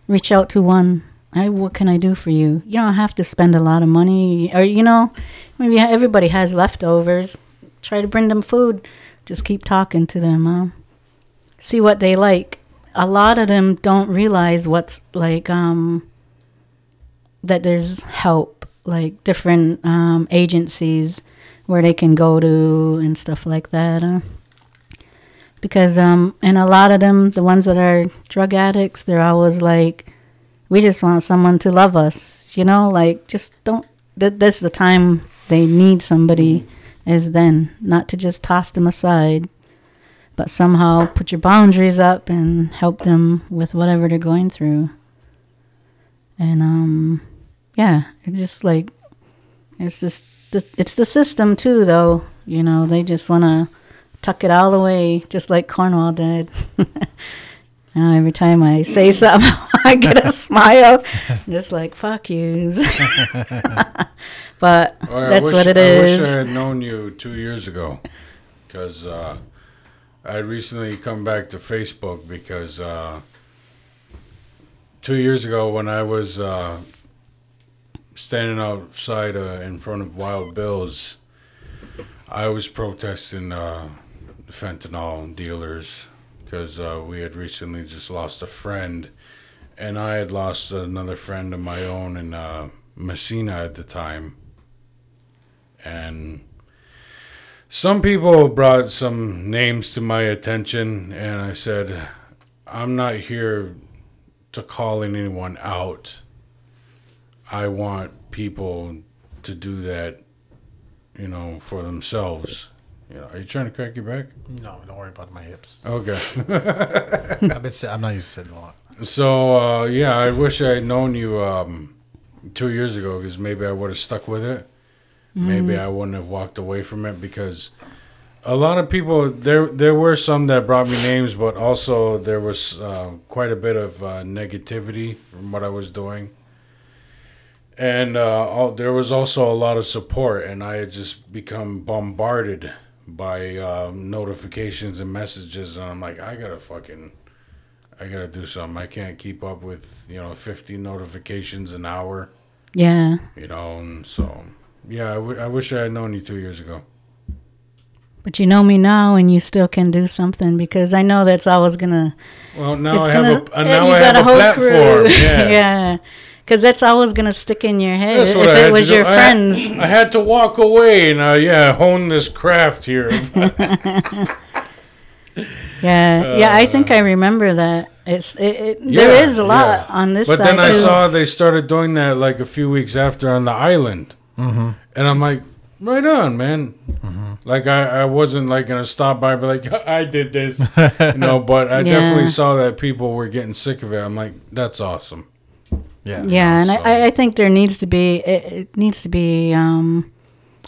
reach out to one. Hey what can i do for you? You don't have to spend a lot of money. Or you know maybe everybody has leftovers try to bring them food just keep talking to them huh? see what they like a lot of them don't realize what's like um that there's help like different um agencies where they can go to and stuff like that uh, because um and a lot of them the ones that are drug addicts they're always like we just want someone to love us you know like just don't th- this is the time they need somebody is then not to just toss them aside but somehow put your boundaries up and help them with whatever they're going through. And um, yeah, it's just like it's this, the it's the system too, though. You know, they just want to tuck it all away, just like Cornwall did. And every time I say something, I get a smile, just like fuck yous. But I that's wish- what it is. I wish. I had known you two years ago, because uh, I had recently come back to Facebook because uh, two years ago when I was uh, standing outside uh, in front of Wild Bill's, I was protesting uh, fentanyl dealers because uh, we had recently just lost a friend, and I had lost another friend of my own in uh, Massena at the time and some people brought some names to my attention and i said i'm not here to call anyone out. I want people to do that you know for themselves. You know, are you trying to crack your back? No, don't worry about my hips. okay. I've been, sit- I'm not used to sitting a lot. so uh, yeah i wish i had known you um, two years ago because maybe i would have stuck with it maybe I wouldn't have walked away from it because a lot of people there there were some that brought me names, but also there was uh, quite a bit of uh, negativity from what I was doing, and uh, all, there was also a lot of support, and I had just become bombarded by um, notifications and messages, and I'm like, I gotta fucking, I gotta do something. I can't keep up with you know 50 notifications an hour, Yeah. you know, and so yeah, I, w- I wish I had known you two years ago. But you know me now, and you still can do something because I know that's always gonna. Well, now it's I gonna. have a uh, now I have a whole platform. crew. Yeah. yeah. Because that's always gonna stick in your head if I it was do. your I had- friends. I had to walk away and uh, yeah, hone this craft here. Yeah, yeah. I think I remember that. It's it. it Yeah, there is a lot yeah. on this But then I too. saw they started doing that like a few weeks after on the island, mm-hmm. and I'm like, right on, man. Mm-hmm. Like I, I wasn't like gonna stop by, and be like, I did this, you know. But I Yeah. definitely saw that people were getting sick of it. I'm like, that's awesome. Yeah. Yeah, and so- I, I think there needs to be it, it needs to be. Um,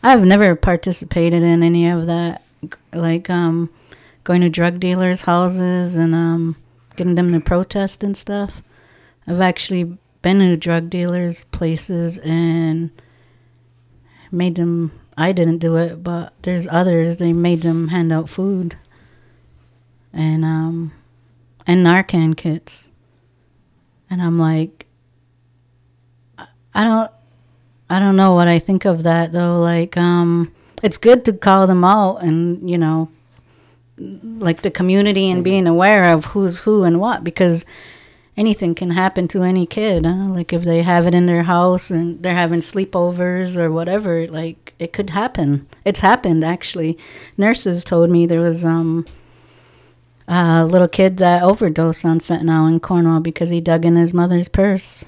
I've never participated in any of that, like um, going to drug dealers' houses and um, getting them to protest and stuff. I've actually been to drug dealers' places and made them. I didn't do it, but there's others. They made them hand out food and um, and Narcan kits, and I'm like. I don't I don't know what I think of that though. Like, um, it's good to call them out and you know, like the community and being aware of who's who and what because anything can happen to any kid. Huh? Like if they have it in their house and they're having sleepovers or whatever, like it could happen. It's happened actually. Nurses told me there was um a little kid that overdosed on fentanyl in Cornwall because he dug in his mother's purse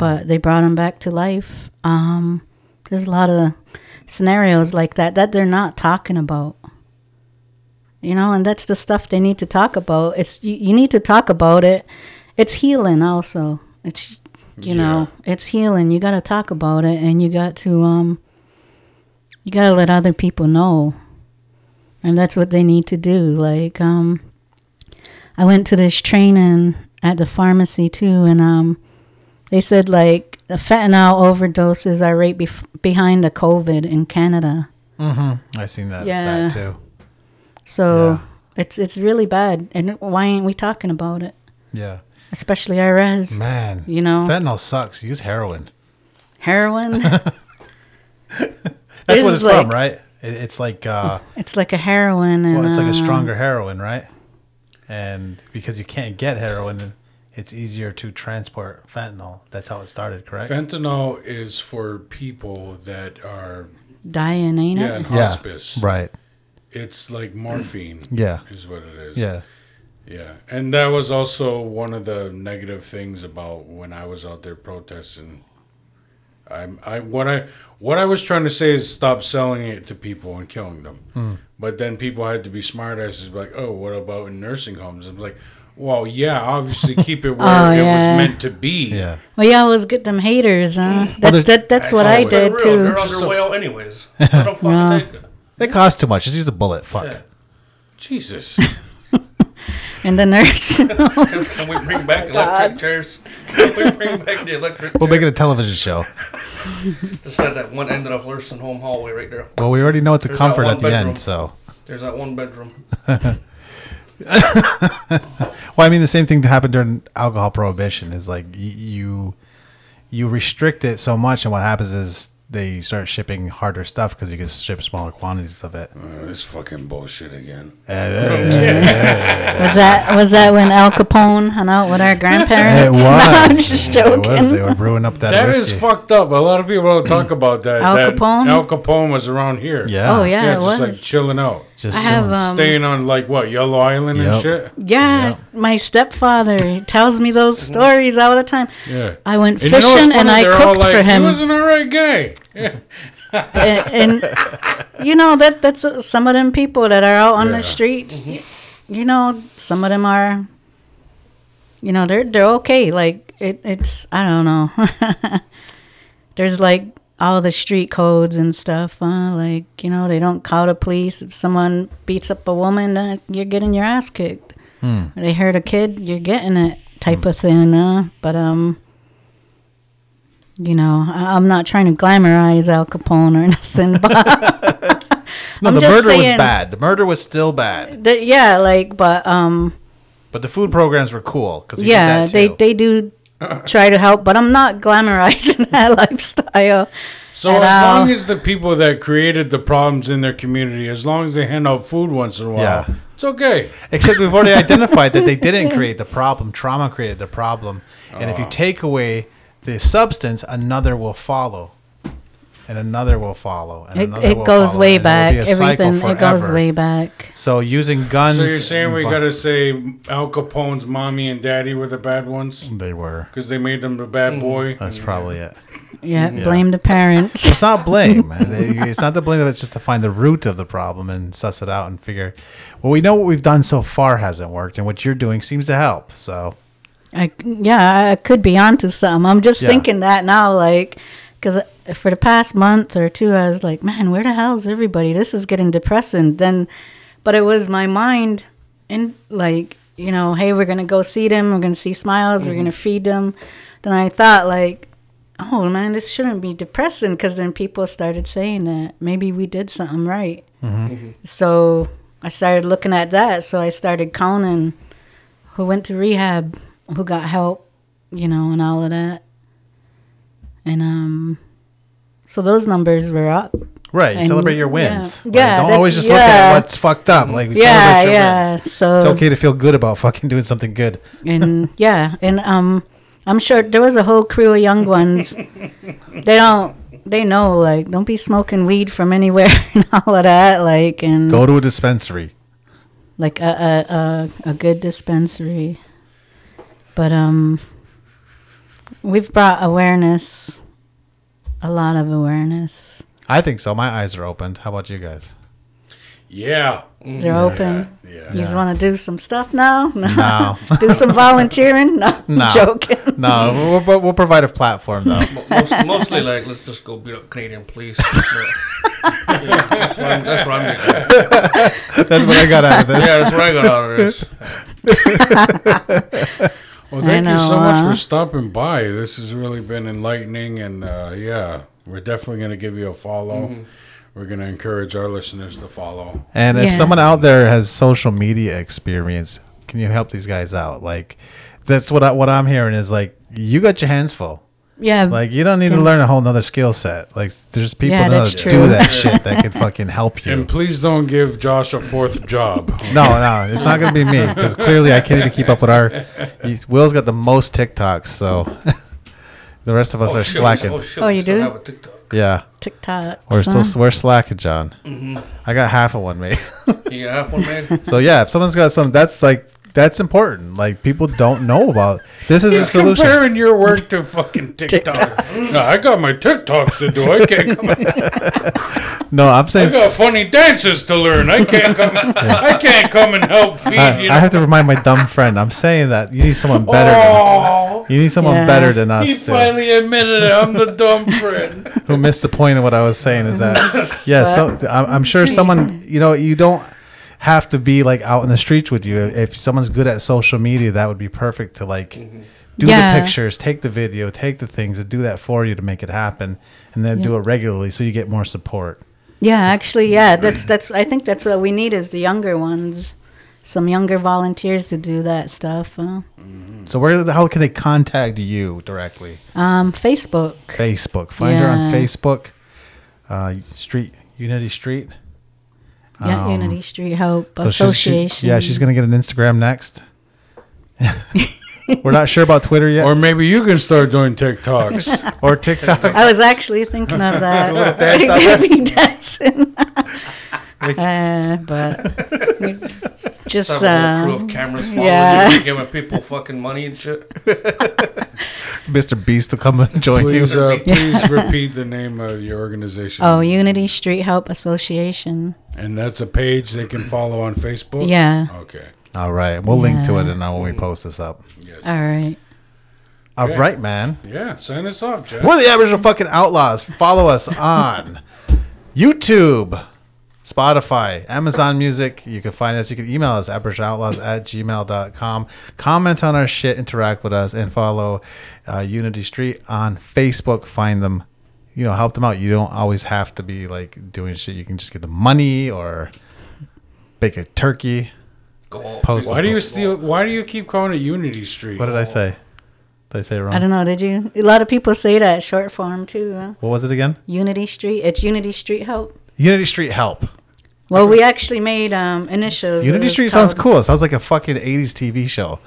but they brought him back to life. Um, there's a lot of scenarios like that that they're not talking about. You know, and that's the stuff they need to talk about. It's you, you need to talk about it. It's healing also. It's you know, it's healing. You got to talk about it and you got to um you got to let other people know. And that's what they need to do. Like um I went to this training at the pharmacy too and um they said like the fentanyl overdoses are right bef- behind the COVID in Canada. Mm-hmm. I seen that Yeah. stat too. So Yeah. it's it's really bad. And why ain't we talking about it? Yeah. Especially our res. Man. You know, Fentanyl sucks. Use heroin. heroin. That's This what is it's like- from, right? It, it's like uh it's like a heroin and well, it's like a uh, stronger heroin, right? And because you can't get heroin, it's easier to transport fentanyl. That's how it started, correct? Fentanyl is for people that are dying, ain't yeah it? in hospice. Right. It's like morphine. Yeah. is what it is. Yeah. Yeah, and that was also one of the negative things about when I was out there protesting. I, I what I what I was trying to say is stop selling it to people and killing them. Hmm. But then people had to be smartasses, like, oh, what about in nursing homes? I'm like, well, yeah, obviously keep it where Oh, it yeah. was meant to be. Yeah. Well, you always get them haters, huh? That's there's- that, that's what I They're did real. too. They're on their way out anyways. Let them fucking Yeah. take it. It costs too much. Just use a bullet. Fuck. Yeah. Jesus, And the nurse. Can, can we bring back oh electric chairs? Can we bring back the electric We'll chair? make it a television show. Just said that one end of the nursing home hallway right there. Well, we already know it's a There's comfort at the bedroom. end, so. There's that one bedroom. Well, I mean, the same thing happened during alcohol prohibition. Is like you you restrict it so much, and what happens is they start shipping harder stuff because you can ship smaller quantities of it. oh, this fucking bullshit again. Eh, eh, eh, was that was that when Al Capone hung out with our grandparents? It was. No, I'm just It joking. was. They were brewing up that, That is whiskey. fucked up. A lot of people don't talk about that. Al that Capone? Al Capone was around here. yeah. Oh yeah, yeah, it just was. like chilling out, Just I have chilling. um, staying on like what Yellow Island and shit. yeah, Yep. my stepfather tells me those mm-hmm. stories all the time. Yeah. I went And you know fishing and? I They're all cooked like, for him. He was an alright guy. And, and you know that that's uh, some of them people that are out on Yeah. the streets. y- You know, some of them are. You know, they're they're okay. Like it, it's I don't know. There's like all the street codes and stuff. Huh? Like you know, they don't call the police if someone beats up a woman. That you're getting your ass kicked. They hurt a kid, you're getting it type of thing. Uh, but um you know, I- I'm not trying to glamorize Al Capone or nothing, but No, I'm the just murder was bad. The murder was still bad, The, yeah, like, but um, but the food programs were cool because yeah, did that they too. they do try to help, but I'm not glamorizing that lifestyle. So as uh, long as the people that created the problems in their community, as long as they hand out food once in a while, Yeah. it's okay. Except we've already identified that they didn't create the problem. Trauma created the problem. And if you Oh. take away the substance, another will follow. And another will follow. And It, another it will goes follow, way and it'll back. be a cycle Everything it goes way back. So using guns. So you're saying we and- got to say Al Capone's mommy and daddy were the bad ones They were. because they made them the bad mm. boy. That's probably it. Yeah, Yeah. blame the parents. It's not blame. it's not the blame. It's just to find the root of the problem and suss it out and figure. Well, we know what we've done so far hasn't worked, and what you're doing seems to help. So I, yeah, I could be onto some. I'm just Yeah. thinking that now, like, because uh, for the past month or two, I was like, man, where the hell's everybody? This is getting depressing. Then, but it was my mind, and like, you know, hey, we're gonna go see them. We're gonna see smiles. We're mm-hmm. gonna feed them. Then I thought, like, oh man, this shouldn't be depressing. Because then people started saying that maybe we did something right. Mm-hmm. Mm-hmm. So I started looking at that. So I started counting who went to rehab, who got help, you know, and all of that. And um, so those numbers were up. right, And- celebrate your yeah. wins. Like, Yeah, don't always just look at what's fucked up. Like we Yeah, celebrate your yeah. wins. So It's okay to feel good about fucking doing something good. and yeah, and um, I'm sure there was a whole crew of young ones. they don't. They know, like, don't be smoking weed from anywhere and all of that, like, and Go to a dispensary. like a a, a a good dispensary. But um we've brought awareness a lot of awareness. I think so. My eyes are opened. How about you guys? Yeah. They're open. Yeah. You just want to do some stuff now? No. No. do some volunteering? No. I'm No. joking. No, we'll, we'll, we'll provide a platform though. Most, mostly like let's just go beat up Canadian police. Yeah, that's, what I'm, that's what I'm That's what I got out of this. Yeah, that's what I got out of this. Well, thank you know, so much uh, for stopping by. This has really been enlightening, and uh, yeah, we're definitely going to give you a follow. We're going to encourage our listeners to follow. And if Yeah. someone out there has social media experience, can you help these guys out? Like, that's what I, what I'm hearing is like you got your hands full. Yeah. Like you don't need to learn a whole nother skill set. Like there's people Yeah, that know that's to true. do that shit that can fucking help you. And please don't give Josh a fourth job. No, no, it's not gonna be me because clearly I can't even keep up with our. he- Will's got the most TikToks, so the rest of us are shit, slacking. Oh, shit, Oh, we you still do? Have a TikTok. Yeah, TikTok. we're still we're slacking, John. Mm-hmm. I got half of one, mate. You have one, man. so yeah, if someone's got some, that's like that's important. Like people don't know about. This is a He's solution. comparing your work to fucking TikTok. no, I got my TikToks to do. I can't come. No, I'm saying I saying. got funny dances to learn. I can't come. I can't come and help feed I, you. I have to remind my dumb friend. I'm saying that you need someone better. Oh, Than, you need someone Yeah. better than us he to, finally admitted it. I'm the dumb friend. who missed the point of what I was saying. Is that yeah? So I'm, I'm sure someone you know you don't have to be like out in the streets with you. If someone's good at social media, that would be perfect to like do Yeah. the pictures, take the video, take the things, and do that for you to make it happen, and then do it regularly so you get more support. Yeah, actually, yeah. That's that's. I think that's what we need is the younger ones, some younger volunteers to do that stuff. Uh, So where the hell can they contact you directly? um, Facebook. Facebook. Find her on Facebook. Uh, Street Unity Street. Yeah, Um, Unity Street Hope So she's- she- Association. yeah, she's gonna get an Instagram next. We're not sure about Twitter yet Or maybe you can start doing TikToks. or TikTok. I was actually thinking of that. little dance out there. Maybe dancing. uh, but just Have a whole crew of cameras following yeah. you, giving people fucking money and shit. Mr. Beast to come and join Please, you. uh, please repeat the name of your organization. oh, Unity Street Help Association. And that's a page they can follow on Facebook? Yeah. Okay. All right, we'll link to it and uh, when we post this up. Yes. All right. All Okay. right, man. Yeah, sign us off, Jeff. We're the Aboriginal fucking Outlaws. Follow us on YouTube, Spotify, Amazon Music. You can find us. You can email us, aboriginaloutlaws at gmail.com. Comment on our shit, interact with us, and follow uh, Unity Street on Facebook. Find them you know, help them out. You don't always have to be like doing shit. You can just get the money or bake a turkey. Go Post- Why do you steal? Why do you keep calling it Unity Street? What did I say? Did I say it wrong? I don't know. Did you? A lot of people say that short form too. Huh? What was it again? Unity Street. It's Unity Street Help. Unity Street Help. Well, we actually made um, initials. Unity was Street sounds cool. It sounds like a fucking 80s TV show.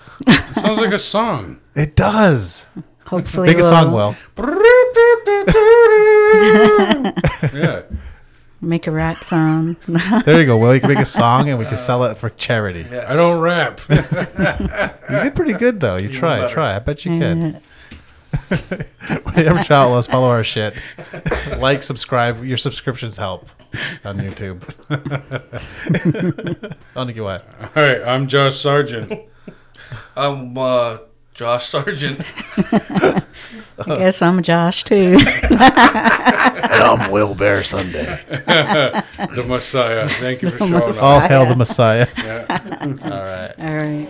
Sounds like a song. It does. Hopefully, Make a we'll song, Will. yeah. Make a rap song. There you go, Will. You can make a song and we can sell it for charity. Yes. I don't rap. You did pretty good, though. You Even try, better. try. I bet you can. Yeah. Whatever child us, follow our shit. like, subscribe. Your subscriptions help on YouTube. On to get what? All right, I'm Josh Sargent. I'm uh, Josh Sargent. I guess I'm Josh too. And I'm Will Bear Sunday. the Messiah. Thank you for showing up. All hail the Messiah. Yeah. All right. All right.